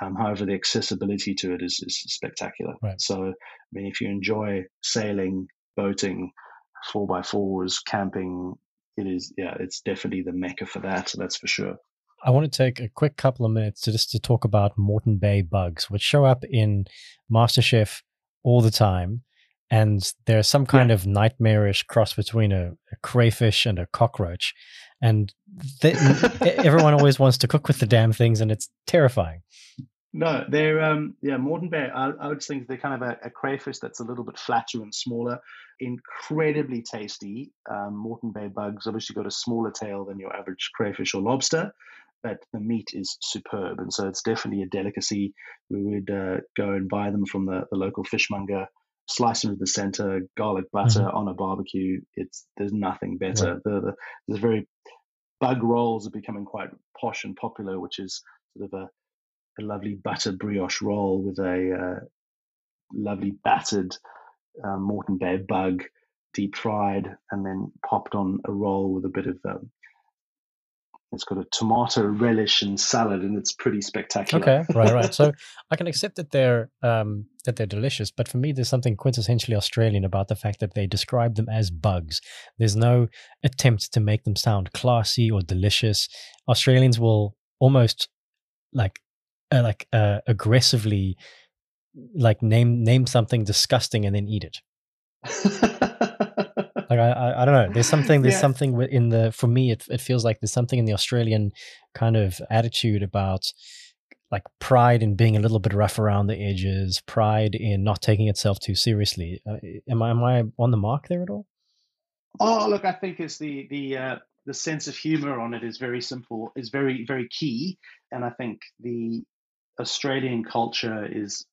Um, however, the accessibility to it is, is spectacular.
Right.
So, I mean, if you enjoy sailing, boating, four by fours, camping, it is yeah, it's definitely the mecca for that. That's for sure.
I want to take a quick couple of minutes to just to talk about Moreton Bay bugs, which show up in MasterChef all the time and there's some kind yeah. of nightmarish cross between a, a, crayfish and a cockroach. And they, everyone always wants to cook with the damn things and it's terrifying.
No they're um yeah Moreton Bay I, I would think they're kind of a, a, crayfish that's a little bit flatter and smaller. Incredibly tasty. Um, Moreton Bay bugs obviously got a smaller tail than your average crayfish or lobster but the meat is superb. And so it's definitely a delicacy. We would uh, go and buy them from the, the local fishmonger slice into the center, garlic butter mm-hmm. on a barbecue. It's there's nothing better. Right. The, the there's very bug rolls are becoming quite posh and popular, which is sort of a, a lovely butter brioche roll with a uh, lovely battered um, Moreton Bay bug, deep fried, and then popped on a roll with a bit of um, it's got a tomato relish and salad, and it's pretty spectacular.
Okay, [LAUGHS] right, right. So I can accept that they're um, that they're delicious, but for me, there's something quintessentially Australian about the fact that they describe them as bugs. There's no attempt to make them sound classy or delicious. Australians will almost like uh, like uh, aggressively like name name something disgusting and then eat it. [LAUGHS] Like I, I, I don't know. There's [LAUGHS] something. There's yeah. something in the. For me, it it feels like there's something in the Australian kind of attitude about like pride in being a little bit rough around the edges, pride in not taking itself too seriously. Uh, am I am I on the mark there at all?
Oh, look, I think it's the the uh, the sense of humor on it is very simple, is very very key, and I think the Australian culture is.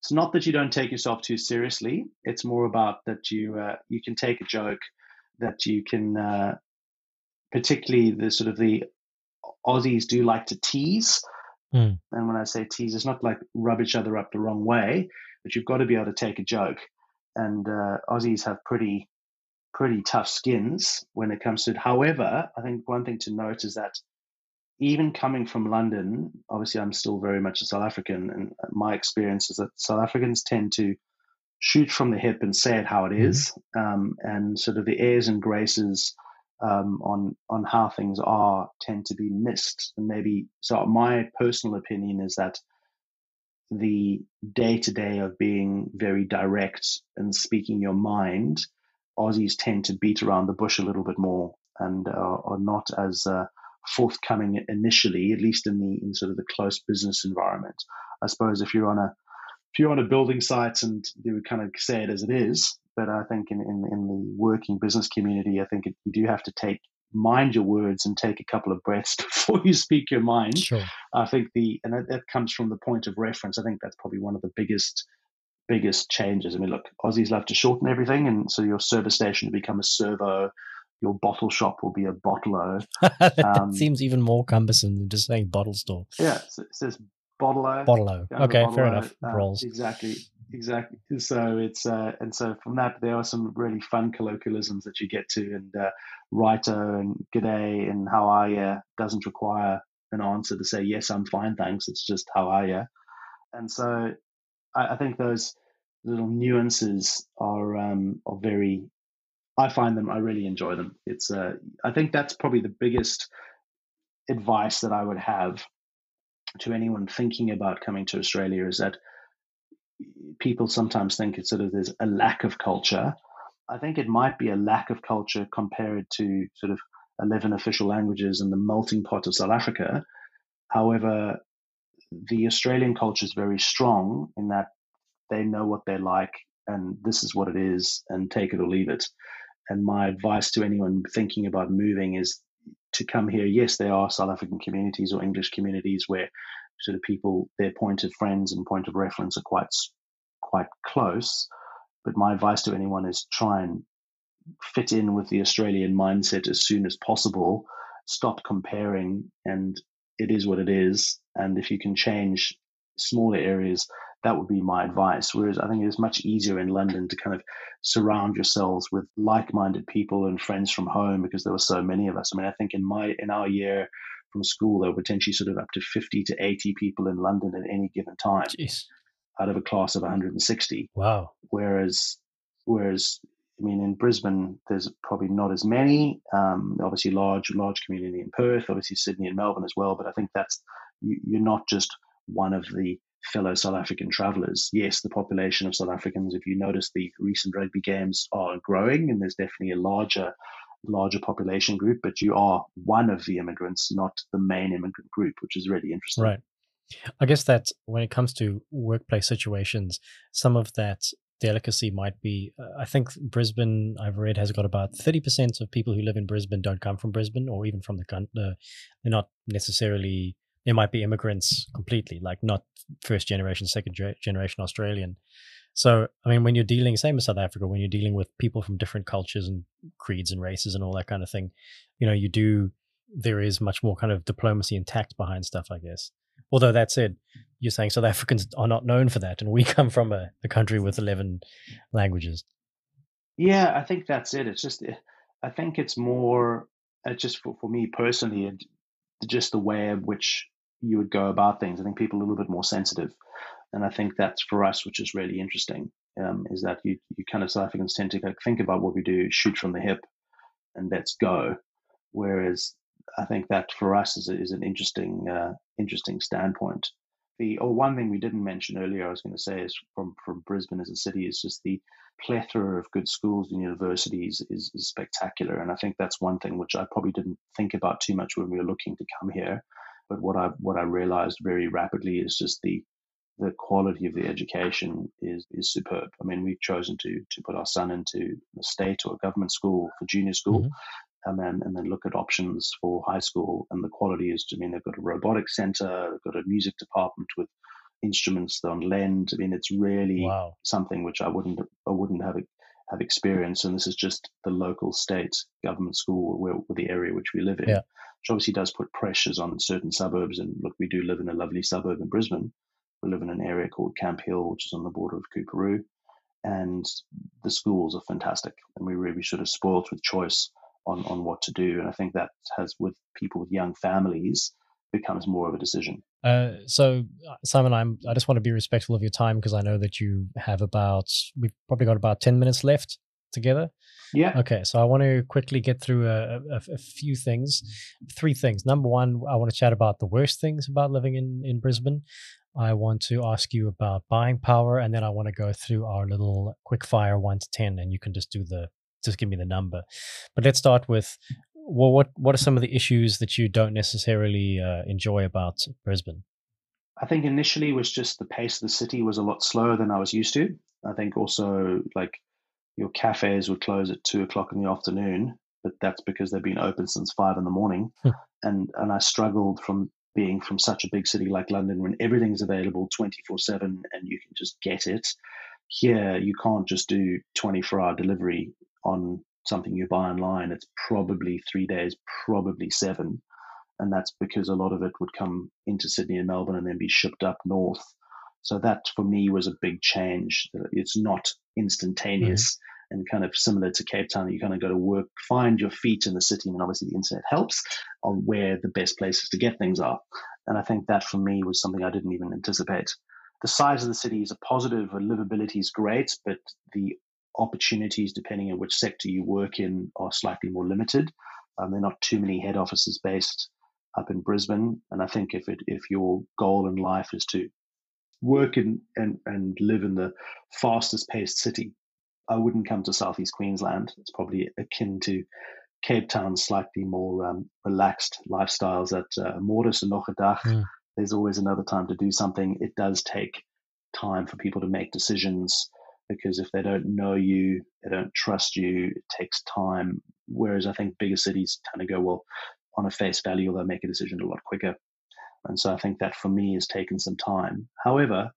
It's not that you don't take yourself too seriously. It's more about that you uh, you can take a joke, that you can, uh, particularly the sort of the Aussies do like to tease.
Mm.
And when I say tease, it's not like rub each other up the wrong way, but you've got to be able to take a joke. And uh, Aussies have pretty pretty tough skins when it comes to it. However, I think one thing to note is that even coming from London, obviously I'm still very much a South African, and my experience is that South Africans tend to shoot from the hip and say it how it mm-hmm. is, um, and sort of the airs and graces um, on on how things are tend to be missed. And maybe so. My personal opinion is that the day to day of being very direct and speaking your mind, Aussies tend to beat around the bush a little bit more and uh, are not as uh, forthcoming initially, at least in the in sort of the close business environment. I suppose if you're on a if you're on a building site and they would kind of say it as it is, but I think in, in, in the working business community, I think it, you do have to take mind your words and take a couple of breaths [LAUGHS] before you speak your mind.
Sure.
I think the and that, that comes from the point of reference. I think that's probably one of the biggest biggest changes. I mean, look, Aussies love to shorten everything, and so your service station will become a servo. Your bottle shop will be a bottler. [LAUGHS]
that um, seems even more cumbersome than just saying bottle store.
Yeah, so it says bottler.
Bottler. Okay, fair enough. Uh, Rolls.
Exactly exactly. So it's uh, and so from that there are some really fun colloquialisms that you get to, and uh, righto and g'day and how are you doesn't require an answer to say yes, I'm fine, thanks. It's just how are you, and so I, I think those little nuances are um, are very. I find them. I really enjoy them. It's. Uh, I think that's probably the biggest advice that I would have to anyone thinking about coming to Australia is that people sometimes think it's sort of there's a lack of culture. I think it might be a lack of culture compared to sort of 11 official languages and the melting pot of South Africa. However, the Australian culture is very strong in that they know what they like and this is what it is and take it or leave it. And my advice to anyone thinking about moving is to come here. Yes, there are South African communities or English communities where sort of people, their point of friends and point of reference are quite quite close. But my advice to anyone is try and fit in with the Australian mindset as soon as possible. Stop comparing, and it is what it is. And if you can change smaller areas, that would be my advice. Whereas I think it is much easier in London to kind of surround yourselves with like-minded people and friends from home because there were so many of us. I mean, I think in my in our year from school, there were potentially sort of up to 50 to 80 people in London at any given time
Jeez.
out of a class of 160.
Wow.
Whereas, whereas, I mean, in Brisbane, there's probably not as many. Um, obviously, large, large community in Perth, obviously Sydney and Melbourne as well. But I think that's you, you're not just one of the fellow South African travellers. Yes, the population of South Africans, if you notice, the recent rugby games are growing, and there's definitely a larger larger population group, but you are one of the immigrants, not the main immigrant group, which is really interesting.
Right. I guess that when it comes to workplace situations, some of that delicacy might be. Uh, I think Brisbane, I've read, has got about thirty percent of people who live in Brisbane don't come from Brisbane or even from the country. Uh, they're not necessarily. They might be immigrants completely, like not first generation, second generation Australian. So, I mean, when you're dealing, same as South Africa, when you're dealing with people from different cultures and creeds and races and all that kind of thing, you know, you do, there is much more kind of diplomacy and tact behind stuff, I guess. Although that said, you're saying South Africans are not known for that, and we [LAUGHS] come from a, a country with 11 languages.
Yeah, I think that's it. It's just, I think it's more, uh, just for, for me personally, just the way in which you would go about things. I think people are a little bit more sensitive and I think that's for us, which is really interesting, um, is that you, you kind of South Africans tend to think about what we do, shoot from the hip, and let's go. Whereas I think that for us is, is an interesting uh, interesting standpoint. The or one thing we didn't mention earlier, I was going to say, is from from Brisbane as a city is just the plethora of good schools and universities is, is spectacular, and I think that's one thing which I probably didn't think about too much when we were looking to come here. But what I what I realized very rapidly is just the the quality of the education is is superb. I mean, we've chosen to to put our son into a state or a government school for junior school, mm-hmm. And then and then look at options for high school. And the quality is, I mean, they've got a robotics center, they've got a music department with instruments on lend. I mean, it's really wow. something which I wouldn't I wouldn't have have experienced. And this is just the local state government school where, where the area which we live in, yeah. which obviously does put pressures on certain suburbs. And look, we do live in a lovely suburb in Brisbane. We live in an area called Camp Hill, which is on the border of Coorparoo, and the schools are fantastic. And we really sort of spoiled with choice on on what to do. And I think that has with people with young families becomes more of a decision.
Uh, so, uh, Simon, I'm. I just want to be respectful of your time because I know that you have about. We've probably got about ten minutes left together.
Yeah.
Okay, so I want to quickly get through a, a, a, few things. Three things. Number one, I want to chat about the worst things about living in in Brisbane. I want to ask you about buying power, and then I want to go through our little quick fire one to ten, and you can just do the just give me the number. But let's start with well, what what are some of the issues that you don't necessarily uh, enjoy about Brisbane?
I think initially it was just the pace of the city was a lot slower than I was used to. I think also like your cafes would close at two o'clock in the afternoon, but that's because they've been open since five in the morning. Hmm. and and I struggled from being from such a big city like London when everything's available 24 7 and you can just get it. Here, you can't just do 24 hour delivery on something you buy online, it's probably three days, probably seven. And that's because a lot of it would come into Sydney and Melbourne and then be shipped up north. So that for me was a big change. It's not instantaneous mm-hmm. and kind of similar to Cape Town. You kind of got to work, find your feet in the city. And obviously the internet helps on where the best places to get things are. And I think that for me was something I didn't even anticipate. The size of the city is a positive, livability is great, but the opportunities, depending on which sector you work in, are slightly more limited. Um, there are not too many head offices based up in Brisbane, and I think if it if your goal in life is to work in and, and live in the fastest paced city, I wouldn't come to Southeast Queensland. It's probably akin to Cape Town's slightly more um, relaxed lifestyles at uh, Mortis and Nochadag. Mm. There's always another time to do something. It does take time for people to make decisions because if they don't know you, they don't trust you, it takes time. Whereas I think bigger cities kind of go, well, on a face value, they'll make a decision a lot quicker. And so I think that for me has taken some time. However,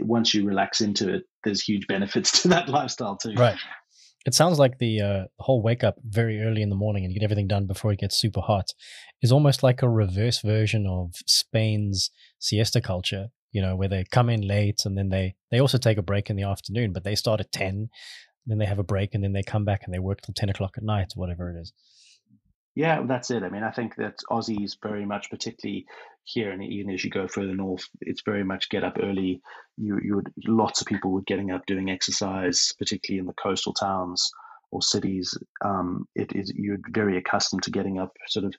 once you relax into it, there's huge [LAUGHS] benefits to that lifestyle too.
Right. It sounds like the uh, whole wake up very early in the morning and get everything done before it gets super hot is almost like a reverse version of Spain's siesta culture, you know, where they come in late and then they they also take a break in the afternoon, but they start at ten, then they have a break and then they come back and they work till ten o'clock at night, or whatever it is.
Yeah, that's it. I mean, I think that Aussies very much, particularly here, and even as you go further north, it's very much get up early. You, you would lots of people were getting up doing exercise, particularly in the coastal towns or cities. Um, it is you're very accustomed to getting up sort of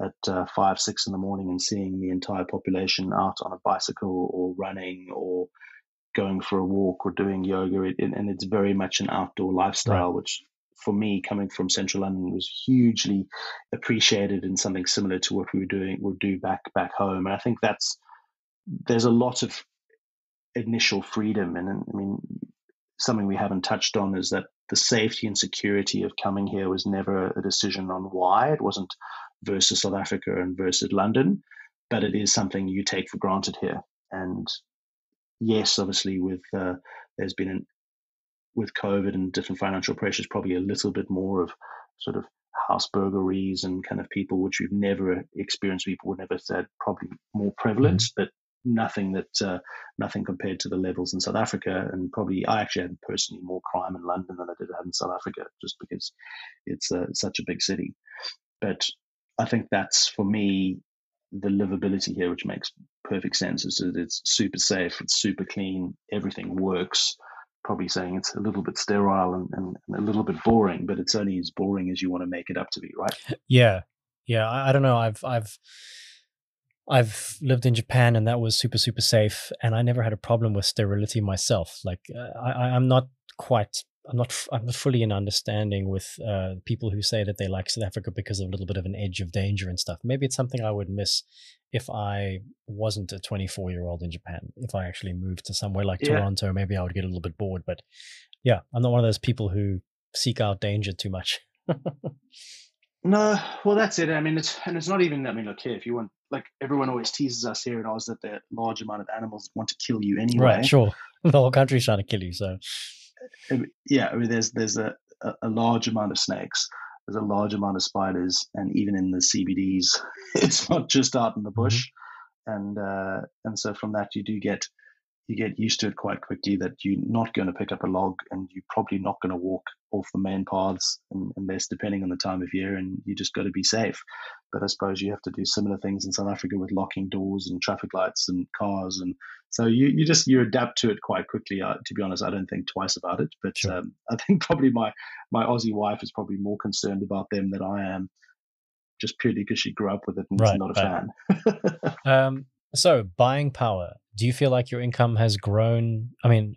at uh, five, six in the morning and seeing the entire population out on a bicycle or running or going for a walk or doing yoga. It, and it's very much an outdoor lifestyle, right. which for me, coming from central London, was hugely appreciated and something similar to what we were doing, would do back back home. And I think that's there's a lot of initial freedom, and I mean, something we haven't touched on is that the safety and security of coming here was never a decision on why. It wasn't versus South Africa and versus London, but it is something you take for granted here. And yes, obviously, with uh, there's been an with COVID and different financial pressures, probably a little bit more of sort of house burglaries and kind of people which we've never experienced. People would never said probably more prevalent, mm-hmm. but nothing that uh, nothing compared to the levels in South Africa. And probably I actually had personally more crime in London than I did have in South Africa, just because it's uh, such a big city. But I think that's for me the livability here, which makes perfect sense. Is that it's super safe, it's super clean, everything works. Probably saying it's a little bit sterile and, and, and, a little bit boring, but it's only as boring as you want to make it up to be, right?
Yeah, yeah. I, I don't know. I've I've I've lived in Japan and that was super super safe, and I never had a problem with sterility myself. Like uh, I, I'm not quite I'm not I'm not fully in understanding with uh, people who say that they like South Africa because of a little bit of an edge of danger and stuff. Maybe it's something I would miss if I wasn't a 24 year old in Japan. If I actually moved to somewhere like yeah. Toronto, maybe I would get a little bit bored. But yeah, I'm not one of those people who seek out danger too much. [LAUGHS]
no, well, that's it. I mean, it's and it's not even. I mean, look here. If you want, like everyone always teases us here in Oz that the large amount of animals want to kill you anyway.
Right. Sure. [LAUGHS] The whole country's trying to kill you. So.
Yeah, I mean, there's there's a, a large amount of snakes. There's a large amount of spiders, and even in the CBDs, [LAUGHS] it's not just out in the mm-hmm. bush. Mm-hmm. And uh, and so from that, you do get you get used to it quite quickly that you're not going to pick up a log and you're probably not going to walk off the main paths unless depending on the time of year and you just got to be safe but i suppose you have to do similar things in south africa with locking doors and traffic lights and cars and so you, you just you adapt to it quite quickly uh, to be honest i don't think twice about it but sure. um, [LAUGHS] i think probably my my aussie wife is probably more concerned about them than i am just purely because she grew up with it and right, is not a
right. fan [LAUGHS] um, so buying power do you feel like your income has grown? I mean,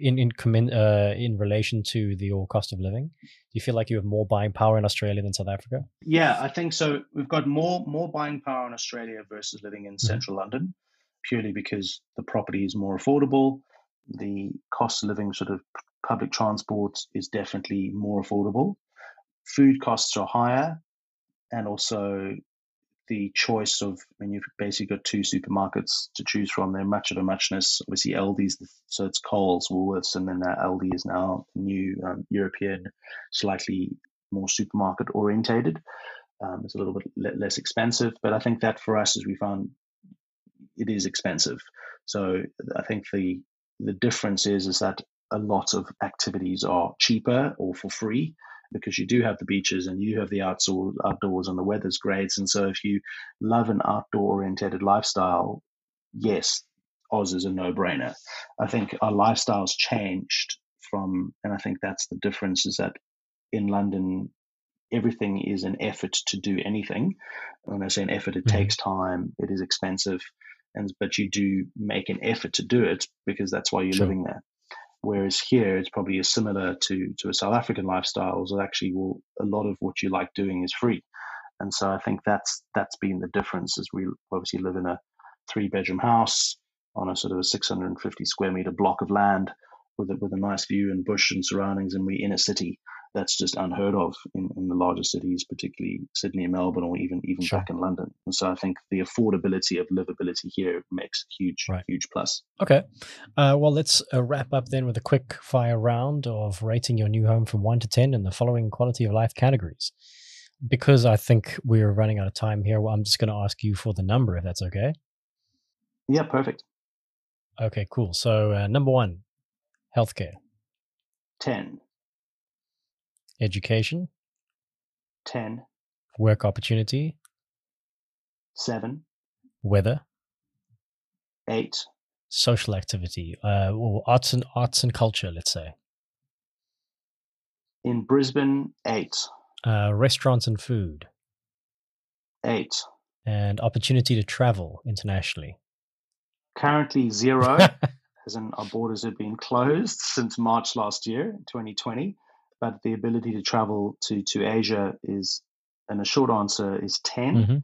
in in uh, in relation to the your cost of living, do you feel like you have more buying power in Australia than South Africa?
Yeah, I think so. We've got more more buying power in Australia versus living in mm-hmm. central London, purely because the property is more affordable. The cost of living, sort of public transport, is definitely more affordable. Food costs are higher, and also the choice of, I mean, you've basically got two supermarkets to choose from. They're much of a muchness. Obviously, Aldi's, so it's Coles, Woolworths, and then Aldi is now new um, European, slightly more supermarket orientated. Um, it's a little bit less expensive, but I think that for us, as we found, it is expensive. So I think the the difference is is that a lot of activities are cheaper or for free because you do have the beaches and you have the outdoors, outdoors and the weather's great. And so if you love an outdoor oriented lifestyle, yes, Oz is a no brainer. I think our lifestyles changed from, and I think that's the difference is that in London, everything is an effort to do anything. When I say an effort, it mm-hmm. takes time, it is expensive, and but you do make an effort to do it because that's why you're sure. living there. Whereas here, it's probably similar to to a South African lifestyle. So actually, well, a lot of what you like doing is free, and so I think that's that's been the difference. Is we obviously live in a three bedroom house on a sort of a 650 square meter block of land with a, with a nice view and bush and surroundings, and we in a city that's just unheard of in, in the larger cities, particularly Sydney and Melbourne, or even even sure. back in London. And so I think the affordability of livability here makes a huge, right. huge plus.
Okay. Uh, well, let's uh, wrap up then with a quick fire round of rating your new home from one to 10 in the following quality of life categories. Because I think we're running out of time here, well, I'm just going to ask you for the number, if that's okay.
Yeah, perfect.
Okay, cool. So, uh, number one, healthcare.
10.
Education.
10.
Work opportunity.
7.
Weather.
8.
Social activity, uh, or arts and arts and culture, let's say.
In Brisbane, 8.
Uh, restaurants and food.
8.
And opportunity to travel internationally.
Currently, [LAUGHS] zero, as in our borders have been closed since March last year, 2020 but the ability to travel to to Asia is, and the short answer is 10. Mm-hmm.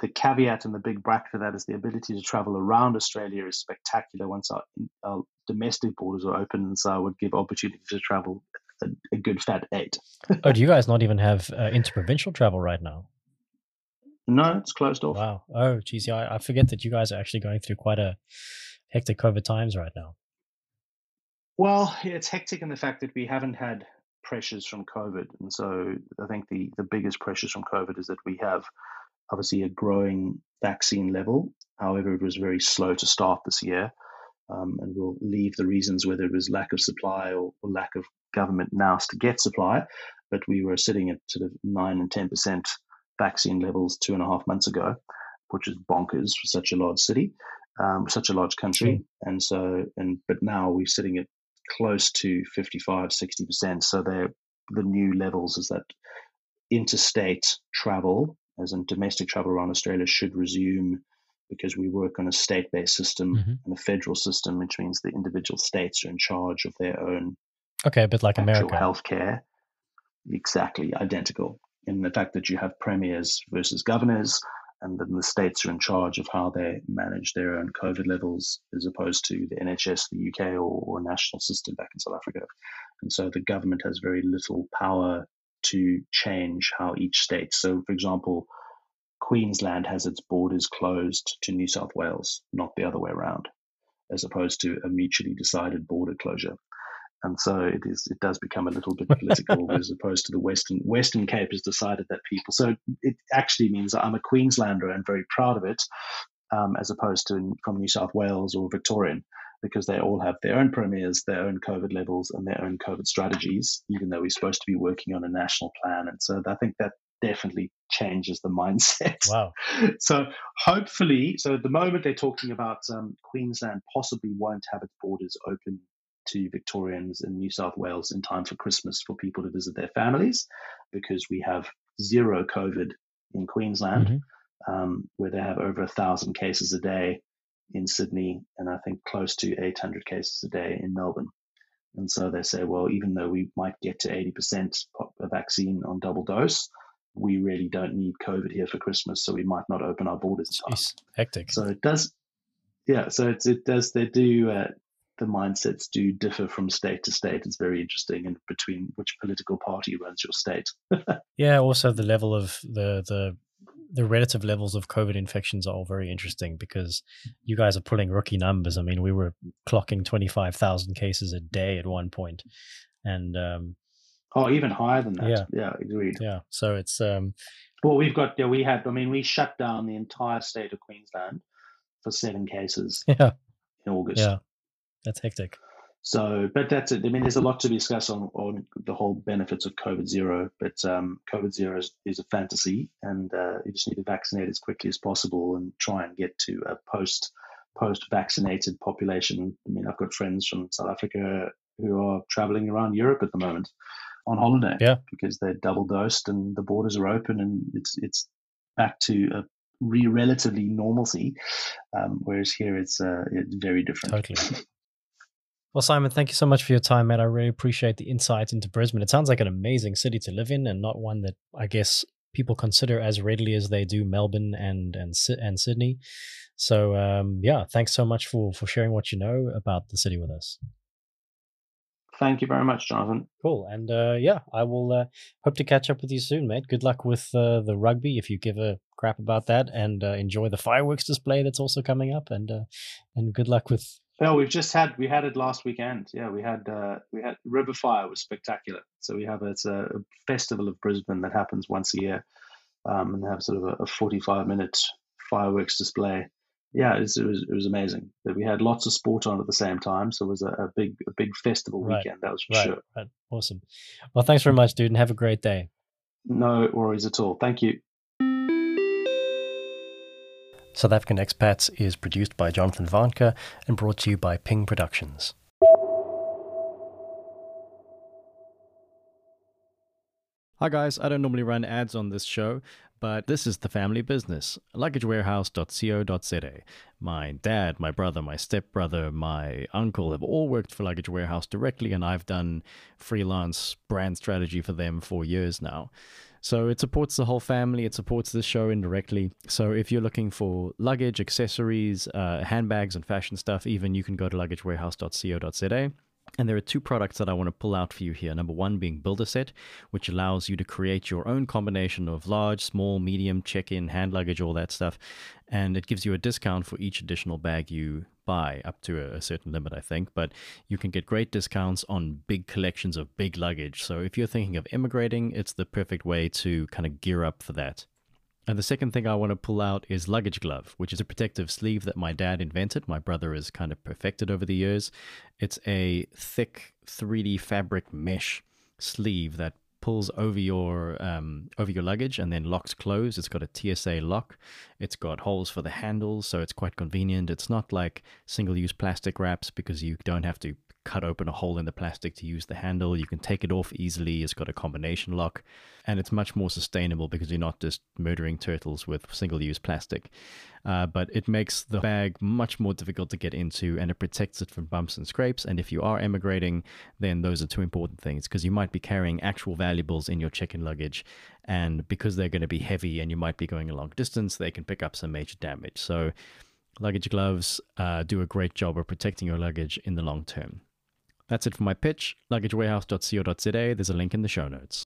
The caveat and the big bracket for that is the ability to travel around Australia is spectacular once our, our domestic borders are open, and so I would give opportunity to travel a, a good fat eight. [LAUGHS]
oh, do you guys not even have uh, interprovincial travel right now?
No, it's closed off.
Wow. Oh, geez, yeah, I, I forget that you guys are actually going through quite a hectic COVID times right now.
Well, it's hectic in the fact that we haven't had pressures from COVID. And so I think the, the biggest pressures from COVID is that we have obviously a growing vaccine level. However, it was very slow to start this year. Um, and we'll leave the reasons whether it was lack of supply or, or lack of government nous to get supply. But we were sitting at sort of 9 and 10% vaccine levels two and a half months ago, which is bonkers for such a large city, um, such a large country. And so, and but now we're sitting at close to 55, 60%. So they're the new levels is that interstate travel, as in domestic travel around Australia, should resume because we work on a state based system mm-hmm. and a federal system, which means the individual states are in charge of their own.
Okay, a bit like America.
Healthcare. Exactly identical. In the fact that you have premiers versus governors, and then the states are in charge of how they manage their own COVID levels as opposed to the NHS, the UK, or, or national system back in South Africa. And so the government has very little power to change how each state. So, for example, Queensland has its borders closed to New South Wales, not the other way around, as opposed to a mutually decided border closure. And so it is. It does become a little bit political, [LAUGHS] as opposed to the Western Western Cape has decided that people. So it actually means I'm a Queenslander and very proud of it, um, as opposed to from New South Wales or Victorian because they all have their own premiers, their own COVID levels, and their own COVID strategies, even though we're supposed to be working on a national plan. And so I think that definitely changes the [LAUGHS] mindset.
Wow.
So hopefully, so at the moment they're talking about um, Queensland possibly won't have its borders open to Victorians in New South Wales in time for Christmas for people to visit their families because we have zero COVID in Queensland, mm-hmm. um, where they have over a thousand cases a day in Sydney and I think close to 800 cases a day in Melbourne. And so they say, well, even though we might get to 80% a vaccine on double dose, we really don't need COVID here for Christmas, so we might not open our borders.
Jeez, hectic.
So it does, yeah. So it's, it does. They do. Uh, the mindsets do differ from state to state. It's very interesting, and between which political party runs your state. [LAUGHS]
yeah. Also, the level of the the the relative levels of COVID infections are all very interesting because you guys are pulling rookie numbers. I mean, we were clocking 25,000 cases a day at one point, and um,
oh, even higher than that. Yeah, yeah, agreed.
Yeah, so it's um,
well, we've got yeah, we had. I mean, we shut down the entire state of Queensland for seven cases. [LAUGHS]
Yeah,
in August.
Yeah, that's hectic.
So, but that's it. I mean, there's a lot to discuss on, on the whole benefits of COVID zero, but um, COVID zero is, is a fantasy, and uh, you just need to vaccinate as quickly as possible and try and get to a post post vaccinated population. I mean, I've got friends from South Africa who are traveling around Europe at the moment on holiday,
yeah,
because they're double dosed and the borders are open and it's it's back to a re- relatively normalcy, um, whereas here it's uh, it's very different.
Totally. [LAUGHS] Well, Simon, thank you so much for your time, man. I really appreciate the insight into Brisbane. It sounds like an amazing city to live in, and not one that I guess people consider as readily as they do Melbourne and and and Sydney. So, um, yeah, thanks so much for for sharing what you know about the city with us.
Thank you very much, Jonathan.
Cool, and uh, yeah, I will uh, hope to catch up with you soon, mate. Good luck with uh, the rugby if you give a crap about that, and uh, enjoy the fireworks display that's also coming up, and uh, and good luck with
no, we've just had we had it last weekend. Yeah, we had uh, we had River Fire was spectacular. So we have it's a, a festival of Brisbane that happens once a year, um, and they have sort of a, a forty-five minute fireworks display. Yeah, it was, it was, it was amazing. But we had lots of sport on at the same time, so it was a, a big a big festival right. weekend. That was for
right.
sure.
Right. Awesome. Well, thanks very much, dude, and have a great day.
No worries at all. Thank you.
South African Expats is produced by Jonathan Vanka and brought to you by Ping Productions. Hi guys, I don't normally run ads on this show, but this is the family business. LuggageWarehouse.co.za. My dad, my brother, my stepbrother, my uncle have all worked for Luggage Warehouse directly, and I've done freelance brand strategy for them for years now. So it supports the whole family. It supports this show indirectly. So if you're looking for luggage, accessories, uh, handbags, and fashion stuff, even you can go to luggagewarehouse.co.za. And there are two products that I want to pull out for you here. Number one being Build-a-Set, which allows you to create your own combination of large, small, medium, check in, hand luggage, all that stuff. And it gives you a discount for each additional bag you buy, up to a, a certain limit, I think. But you can get great discounts on big collections of big luggage. So if you're thinking of immigrating, it's the perfect way to kind of gear up for that. And the second thing I want to pull out is Luggage Glove, which is a protective sleeve that my dad invented. My brother has kind of perfected over the years. It's a thick 3D fabric mesh sleeve that pulls over your um, over your luggage and then locks closed. It's got a TSA lock. It's got holes for the handles, so it's quite convenient. It's not like single-use plastic wraps because you don't have to cut open a hole in the plastic to use the handle. You can take it off easily. It's got a combination lock, and it's much more sustainable because you're not just murdering turtles with single use plastic. Uh, but it makes the bag much more difficult to get into and it protects it from bumps and scrapes. And if you are emigrating, then those are two important things because you might be carrying actual valuables in your check in luggage. And because they're going to be heavy and you might be going a long distance, they can pick up some major damage. So, luggage gloves uh, do a great job of protecting your luggage in the long term. That's it for my pitch. LuggageWarehouse.co.za. There's a link in the show notes.